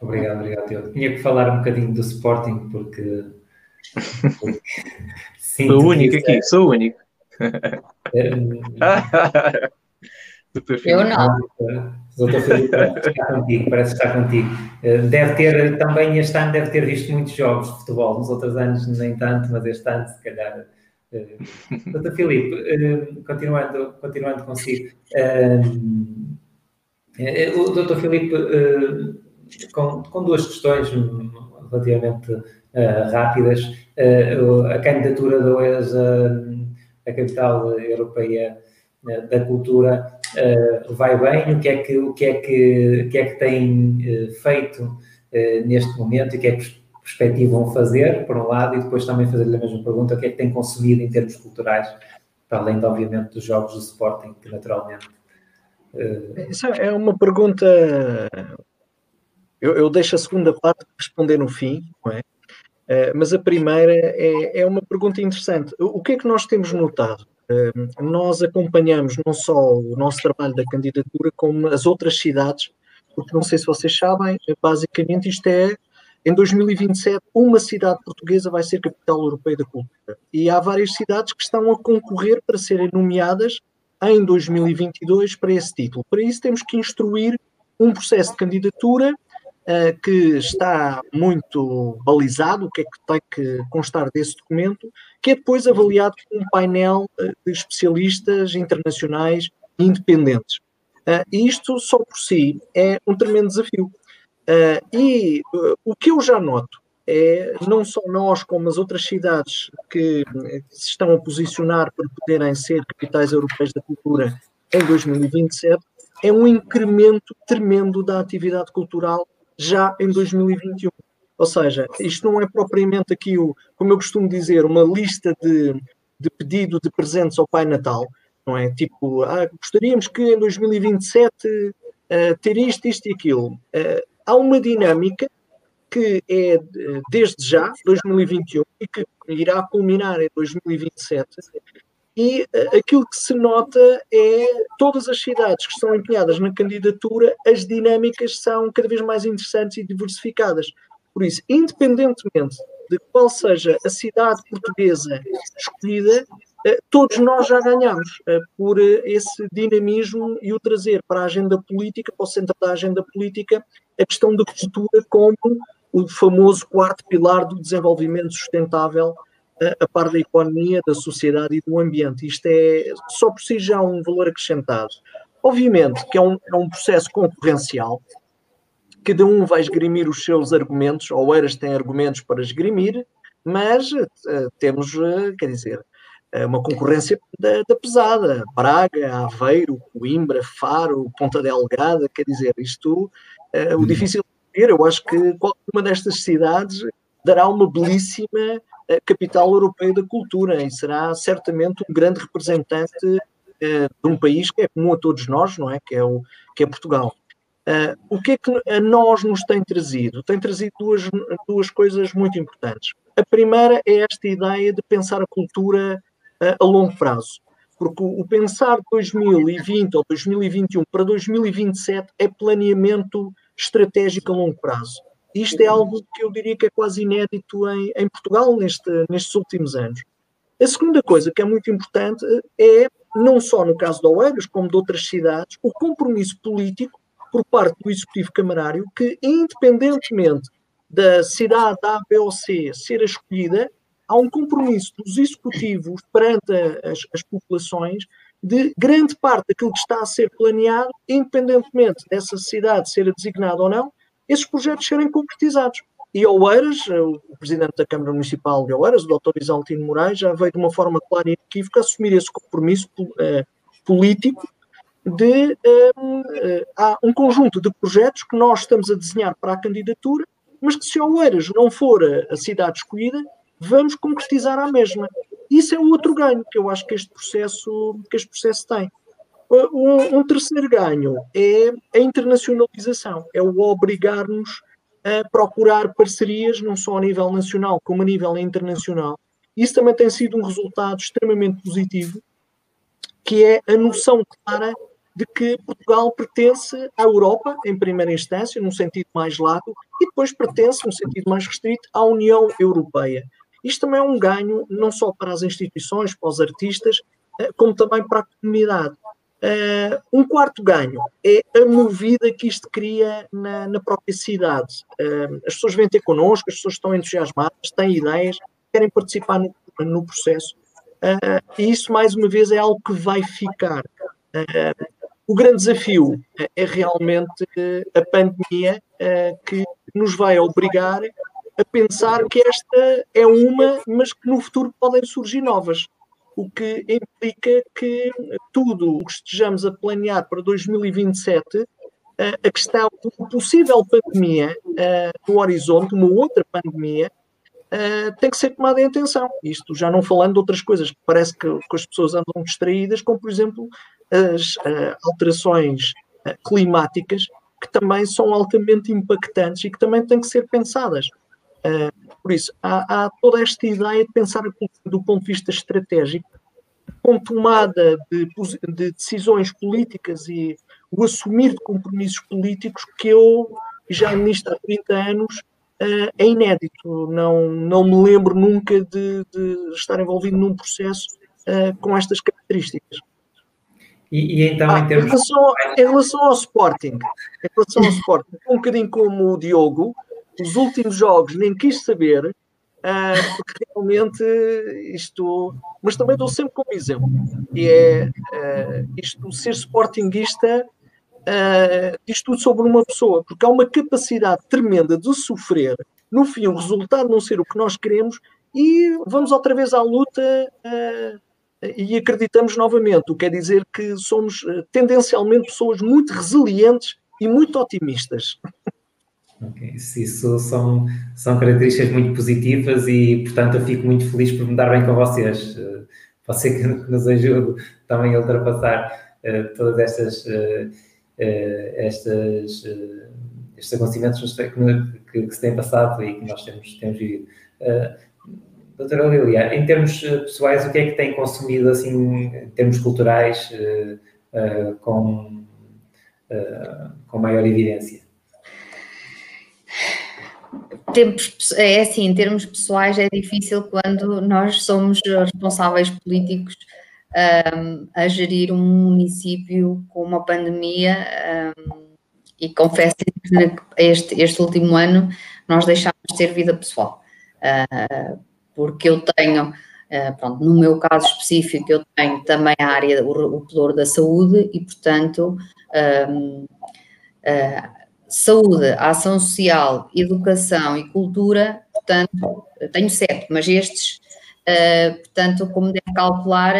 Obrigado, obrigado. Eu tinha que falar um bocadinho do Sporting, porque. porque sou o único aqui, sou o único. Eu não. Doutor Felipe, parece estar contigo, parece estar contigo. Eh, deve ter, também este ano deve ter visto muitos jogos de futebol, nos outros anos nem tanto, mas este ano se calhar. Eh, doutor Filipe, eh, continuando, continuando consigo, o doutor Filipe, com, com duas questões relativamente rápidas, a candidatura da OESA à capital europeia da cultura uh, vai bem, o que é que, o que, é que, que, é que tem uh, feito uh, neste momento e o que é que perspectivam fazer, por um lado, e depois também fazer-lhe a mesma pergunta, o que é que tem consumido em termos culturais, para além, de, obviamente, dos jogos do Sporting, que naturalmente... É uma pergunta... Eu, eu deixo a segunda parte para responder no fim, não é? mas a primeira é, é uma pergunta interessante. O que é que nós temos notado? Nós acompanhamos não só o nosso trabalho da candidatura, como as outras cidades, porque não sei se vocês sabem, basicamente isto é, em 2027, uma cidade portuguesa vai ser capital europeia da cultura. E há várias cidades que estão a concorrer para serem nomeadas em 2022 para esse título. Para isso temos que instruir um processo de candidatura que está muito balizado, o que é que tem que constar desse documento, que é depois avaliado por um painel uh, de especialistas internacionais independentes. Uh, e isto só por si é um tremendo desafio. e o que eu já noto é não só nós, como as outras cidades que se estão a posicionar para poderem ser capitais europeias da cultura em 2027, é um incremento tremendo da atividade cultural já em 2021. Ou seja, isto não é propriamente aqui, o, como eu costumo dizer, uma lista de, de pedido de presentes ao Pai Natal, não é? Tipo, ah, gostaríamos que em 2027 uh, eh, ter isto, isto e aquilo. Uh, há uma dinâmica que é desde já, 2021, e que irá culminar em 2027, e uh, aquilo que se nota é todas as cidades que estão empenhadas na candidatura, as dinâmicas são cada vez mais interessantes e diversificadas. Por isso, independentemente de qual seja a cidade portuguesa escolhida, uh, todos nós já ganhamos uh, por esse dinamismo e o trazer para a agenda política, para o centro da agenda política, a questão da cultura como o famoso quarto pilar do desenvolvimento sustentável a par da economia, da sociedade e do ambiente. Isto é só por si já um valor acrescentado. Obviamente que é um, é um processo concorrencial, cada um vai esgrimir os seus argumentos, ou Eiras tem argumentos para esgrimir, mas uh, temos, uh, quer dizer, uh, uma concorrência da, da, pesada. Braga, Aveiro, Coimbra, Faro, Ponta Delgada, quer dizer, isto, o uhum. difícil de ver, eu acho que qualquer uma destas cidades dará uma belíssima capital europeia da cultura e será certamente um grande representante uh, de um país que é comum a todos nós, não é? Que é, o, que é Portugal. Uh, o que é que a nós nos tem trazido? Tem trazido duas, duas coisas muito importantes. A primeira é esta ideia de pensar a cultura uh, a longo prazo. Porque o pensar 2020 ou 2021 para 2027 é planeamento estratégico a longo prazo. Isto é algo que eu diria que é quase inédito em, em Portugal neste, nestes últimos anos. A segunda coisa que é muito importante é, não só no caso de Oeiras, como de outras cidades, o compromisso político por parte do Executivo Camarário que, independentemente da cidade A, B ou C ser escolhida, há um compromisso dos executivos perante as, as populações de grande parte daquilo que está a ser planeado, independentemente dessa cidade ser designada ou não, esses projetos serem concretizados. e Oeiras, o presidente da Câmara Municipal de Oeiras, o Dr. Isaltino Moraes, já veio de uma forma clara e inequívoca assumir esse compromisso uh, político de um, uh, há um conjunto de projetos que nós estamos a desenhar para a candidatura, mas que se Oeiras não for a, a cidade escolhida, vamos concretizar a mesma. Isso é outro ganho que eu acho que este processo, que este processo tem. Um, um terceiro ganho é a internacionalização, é o obrigar-nos a procurar parcerias, não só a nível nacional, como a nível internacional. Isso também tem sido um resultado extremamente positivo, que é a noção clara de que Portugal pertence à Europa, em primeira instância, num sentido mais lato, e depois pertence, num sentido mais restrito, à União Europeia. Isto também é um ganho, não só para as instituições, para os artistas, eh, como também para a comunidade. Uh, um quarto ganho é a movida que isto cria na, na própria cidade. Uh, as pessoas vêm ter connosco, as pessoas estão entusiasmadas, têm ideias, querem participar no, no processo. Uh, e isso, mais uma vez, é algo que vai ficar. o grande desafio é realmente a pandemia que nos vai obrigar a pensar que esta é uma, mas que no futuro podem surgir novas o que implica que tudo o que estejamos a planear para 2027, a questão de uma possível pandemia no horizonte, uma outra pandemia, tem que ser tomada em atenção. Isto já não falando de outras coisas que parece que as pessoas andam distraídas, como por exemplo as alterações climáticas, que também são altamente impactantes e que também têm que ser pensadas. Por isso, há, há, toda esta ideia de pensar do ponto de vista estratégico, com tomada de, de, decisões políticas e o assumir de compromissos políticos que eu, já nisto há 30 anos, uh, é inédito. Não, não me lembro nunca de, de estar envolvido num processo uh, com estas características. E, e então, ah, em, termos... em, relação, em relação ao Sporting, em relação ao Sporting, um bocadinho como o Diogo, os últimos jogos nem quis saber, uh, porque realmente isto. Mas também dou sempre como exemplo, e é uh, isto, ser sportinguista uh, diz tudo sobre uma pessoa, porque há uma capacidade tremenda de sofrer, no fim, o resultado não ser o que nós queremos, e vamos outra vez à luta. Uh, e acreditamos novamente, o que quer dizer que somos tendencialmente pessoas muito resilientes e muito otimistas. Okay. Isso são, são características muito positivas e, portanto, eu fico muito feliz por me dar bem com vocês. Uh, você que nos ajude também a ultrapassar uh, todas estas, uh, estas, estes acontecimentos que, que, que, se têm passado e que nós temos, temos vivido. doutora Lilia, em termos pessoais, o que é que tem consumido, assim, em termos culturais, com, com maior evidência? Tempos, é assim, em termos pessoais é difícil quando nós somos responsáveis políticos um, a gerir um município com uma pandemia um, e confesso que este, este último ano nós deixámos de ter vida pessoal, uh, porque eu tenho, uh, pronto, no meu caso específico, eu tenho também a área, o, o pelouro da saúde e, portanto, um, uh, saúde, ação social, educação e cultura, portanto, tenho sete, mas estes, uh, portanto, como deve calcular,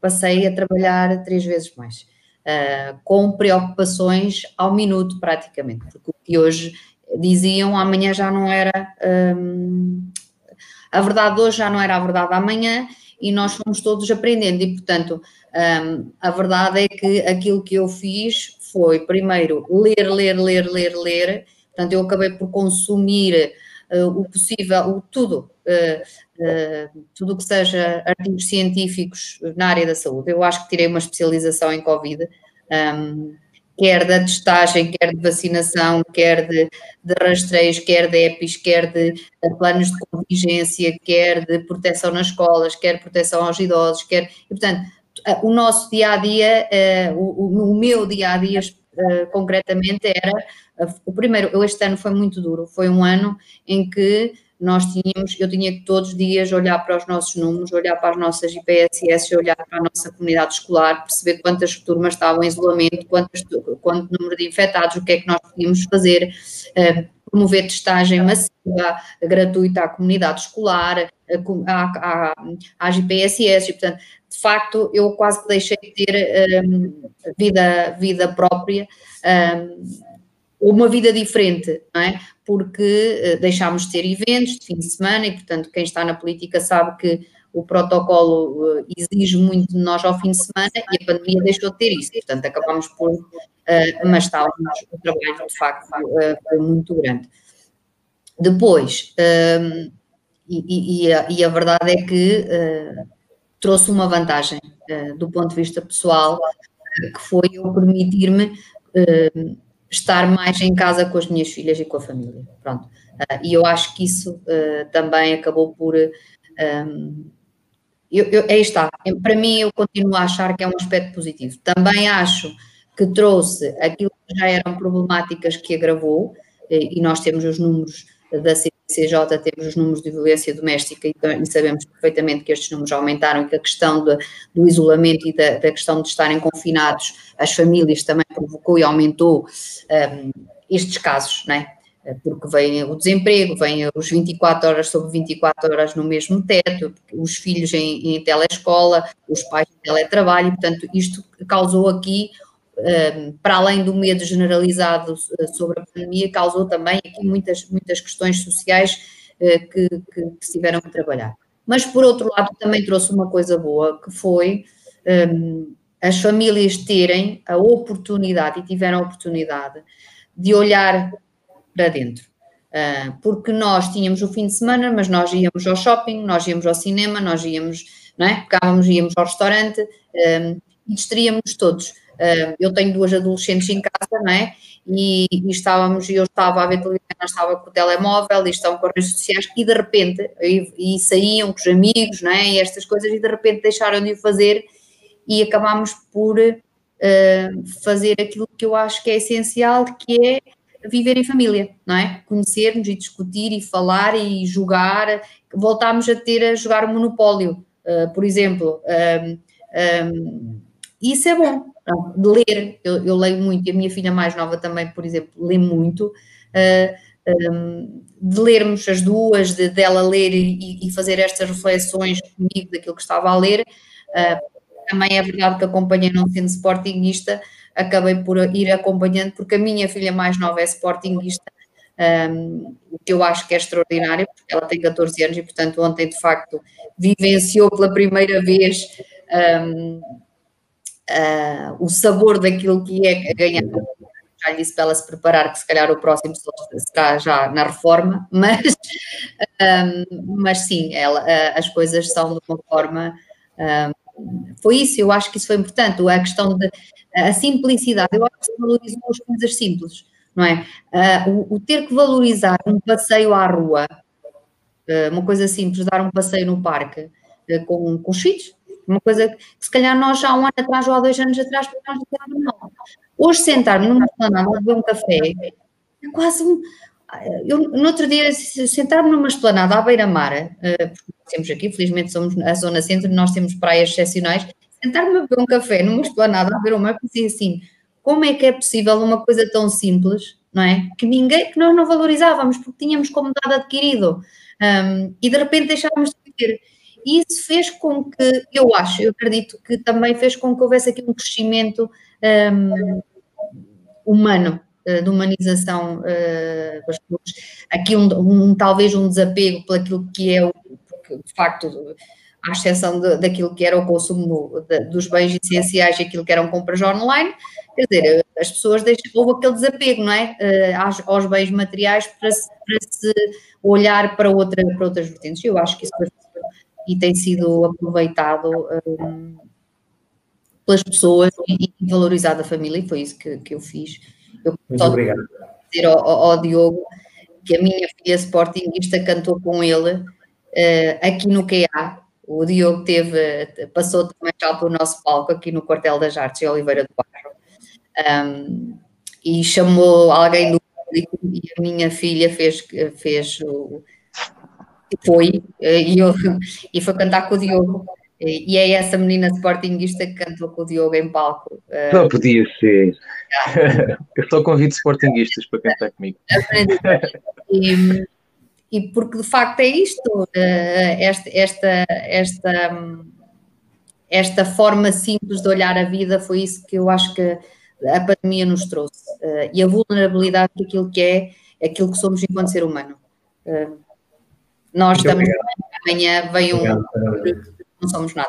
passei a trabalhar três vezes mais, uh, com preocupações ao minuto praticamente, porque o que hoje diziam amanhã já não era, um, a verdade hoje já não era a verdade amanhã, e nós fomos todos aprendendo, e portanto, um, a verdade é que aquilo que eu fiz foi, primeiro, ler, ler, ler, ler, ler. Portanto, eu acabei por consumir uh, o possível, o tudo, uh, uh, tudo o que seja artigos científicos na área da saúde. Eu acho que tirei uma especialização em Covid, um, quer da testagem, quer de vacinação, quer de, de rastreios, quer de EPIs, quer de, de, planos de contingência, quer de proteção nas escolas, quer proteção aos idosos, quer. E, portanto, o nosso dia a dia, o, o meu dia a dia concretamente era o primeiro, este ano foi muito duro, foi um ano em que nós tínhamos, eu tinha que todos os dias olhar para os nossos números, olhar para as nossas IPSS, olhar para a nossa comunidade escolar, perceber quantas turmas estavam em isolamento, quanto número de infectados, o que é que nós podíamos fazer, promover testagem massiva, gratuita à comunidade escolar, às IPSS, e portanto, de facto, eu quase deixei de ter um, vida, vida própria, um, uma vida diferente, não é? Porque uh, deixámos de ter eventos de fim de semana e, portanto, quem está na política sabe que o protocolo uh, exige muito de nós ao fim de semana e a pandemia deixou de ter isso. Portanto, acabamos por, uh, mas estávamos, o trabalho de facto uh, foi muito grande. Depois, uh, e, e, a, e, a, verdade é que uh, trouxe uma vantagem do ponto de vista pessoal, que foi eu permitir-me estar mais em casa com as minhas filhas e com a família. Pronto. e eu acho que isso também acabou por um, eu, eu, aí está. Para mim, eu continuo a achar que é um aspecto positivo. Também acho que trouxe aquilo que já eram problemáticas que agravou, e nós temos os números da CCJ, temos os números de violência doméstica e sabemos perfeitamente que estes números aumentaram e que a questão de, do isolamento e da, da, questão de estarem confinados, as famílias também provocou e aumentou um, estes casos, não é? porque vem o desemprego, vem os 24 horas sobre 24 horas no mesmo teto, os filhos em, em telescola, os pais em teletrabalho, portanto, isto causou aqui, para além do medo generalizado eh, sobre a pandemia, causou também aqui muitas, muitas questões sociais eh, que, que, que tiveram que trabalhar. Mas, por outro lado, também trouxe uma coisa boa, que foi as famílias terem a oportunidade, e tiveram a oportunidade, de olhar para dentro. Uh, porque nós tínhamos o fim de semana, mas nós íamos ao shopping, nós íamos ao cinema, nós íamos, não é? Ficávamos, íamos ao restaurante um, e distraíamos todos. Eu tenho duas adolescentes em casa, não é? E, e estávamos, eu estava a ver televisão, estava com o telemóvel e estavam com as redes sociais e de repente, e, e, saíam com os amigos, não é? E estas coisas e de repente deixaram de o fazer e acabámos por uh, fazer aquilo que eu acho que é essencial, que é viver em família, não é? Conhecermos e discutir e falar e jogar. Voltámos a ter a jogar o Monopólio, uh, por exemplo. Um, um, isso é bom, de ler. Eu, eu, leio muito e a minha filha mais nova também, por exemplo, lê muito. Uh, um, de lermos as duas, de dela ler e, e, fazer estas reflexões comigo daquilo que estava a ler. Uh, também é verdade que acompanhei não sendo sportinguista, acabei por ir acompanhando, porque a minha filha mais nova é sportinguista, um, o que eu acho que é extraordinário, porque ela tem 14 anos e, portanto, ontem, de facto, vivenciou pela primeira vez um, uh, o sabor daquilo que é ganhar. Já disse para ela se preparar, que se calhar o próximo será já na reforma, mas, um, mas sim, ela, uh, as coisas são de uma forma. foi isso, eu acho que isso foi importante, a questão de a simplicidade, eu acho que se valorizam as coisas simples, não é? Uh, o, o, ter que valorizar um passeio à rua, uma coisa simples, dar um passeio no parque com, com os filhos, uma coisa que se calhar nós já há um ano atrás ou há dois anos atrás nós não. Hoje sentar-me numa esplanada a beber um café é quase um. Eu, no outro dia, sentar-me numa esplanada à beira-mar, porque temos aqui, felizmente somos a zona centro, nós temos praias excepcionais, sentar-me a beber um café numa esplanada, a ver uma mar, pensei assim, como é que é possível uma coisa tão simples, não é? Que ninguém, que nós não valorizávamos, porque tínhamos como dado adquirido, um, e de repente deixávamos de ter. E isso fez com que, eu acho, eu acredito que também fez com que houvesse aqui um crescimento um, humano, uh, de humanização uh, das pessoas. Aqui um, um, talvez um desapego por aquilo que é o, de facto, à exceção de, daquilo que era o consumo de, dos bens essenciais e aquilo que eram compras online, quer dizer, as pessoas deixam, houve aquele desapego, não é? Uh, aos, aos, bens materiais para se, para se olhar para, outra, para outras vertentes. Eu acho que isso foi, e tem sido aproveitado um, pelas pessoas e, valorizado a família, e foi isso que, que eu fiz. Eu Muito obrigado. dizer ao, ao, Diogo que a minha filha Sportingista cantou com ele uh, aqui no QA, o Diogo teve, passou também já pelo nosso palco aqui no Quartel das Artes, em Oliveira do Bairro, um, e chamou alguém do público e a minha filha fez, fez o, foi, e, eu, e foi cantar com o Diogo. E, é essa menina sportinguista que cantou com o Diogo em palco. Não podia ser. Eu só convido sportinguistas para cantar comigo. E, e porque de facto é isto, esta, esta, esta, esta forma simples de olhar a vida foi isso que eu acho que a pandemia nos trouxe. E a vulnerabilidade daquilo que é, aquilo que somos enquanto ser humano. Nós Muito estamos amanhã vem um não somos nada.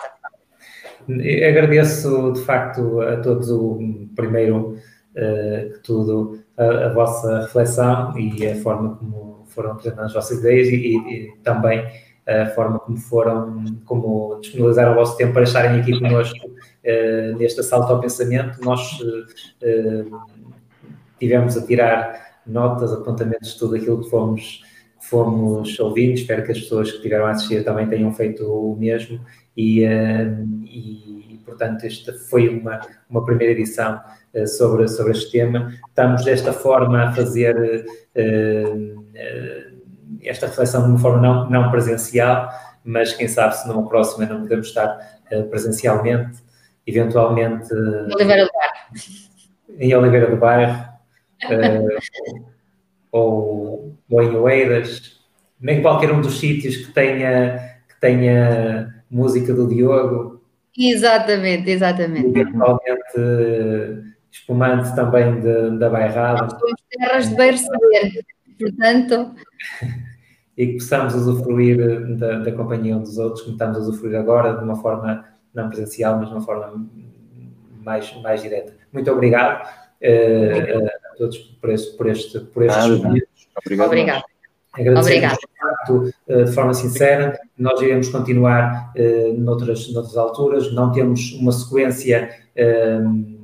Agradeço de facto a todos o primeiro uh, que tudo a, a, vossa reflexão e a forma como foram apresentadas as vossas ideias e, e, e, também a forma como foram, como disponibilizaram o vosso tempo para estarem aqui conosco uh, neste assalto ao pensamento. Nós uh, tivemos a tirar notas, apontamentos de tudo aquilo que fomos fomos ouvindo. Espero que as pessoas que tiveram a assistir também tenham feito o mesmo. E, uh, e portanto, esta foi uma, uma primeira edição uh, sobre, sobre este tema. Estamos desta forma a fazer uh, esta reflexão de uma forma não, não presencial, mas quem sabe se numa próxima não podemos estar presencialmente, eventualmente. Oliveira do Bairro. Em Oliveira do Bairro. ou, ou em Oeiras, nem qualquer um dos sítios que tenha, que tenha música do Diogo. Exatamente, exatamente. Eventualmente espumante também de, da Bairrada. Somos terras de bem receber, portanto... e que possamos usufruir da, da companhia uns dos outros, como estamos a usufruir agora, de uma forma não presencial, mas de uma forma mais, mais direta. Muito obrigado uh, a todos por, este, por, este, por estes Obrigado. Obrigado. Agradecemos, de, eh, de forma sincera, nós iremos continuar uh, noutras, noutras alturas, não temos uma sequência uh,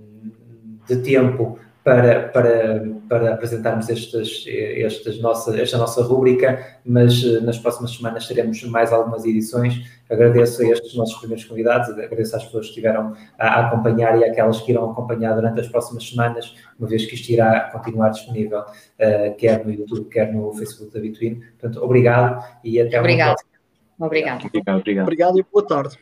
de tempo para, para, para apresentarmos estas, estas nossa, esta nossa rúbrica, mas uh, nas próximas semanas teremos mais algumas edições. Agradeço a estes nossos primeiros convidados, agradeço às pessoas que estiveram a, acompanhar e àquelas que irão acompanhar durante as próximas semanas, uma vez que isto irá continuar disponível, uh, quer no YouTube, quer no Facebook da Between. Portanto, obrigado e até obrigado. Obrigado. Obrigado, obrigado. Obrigado e boa tarde.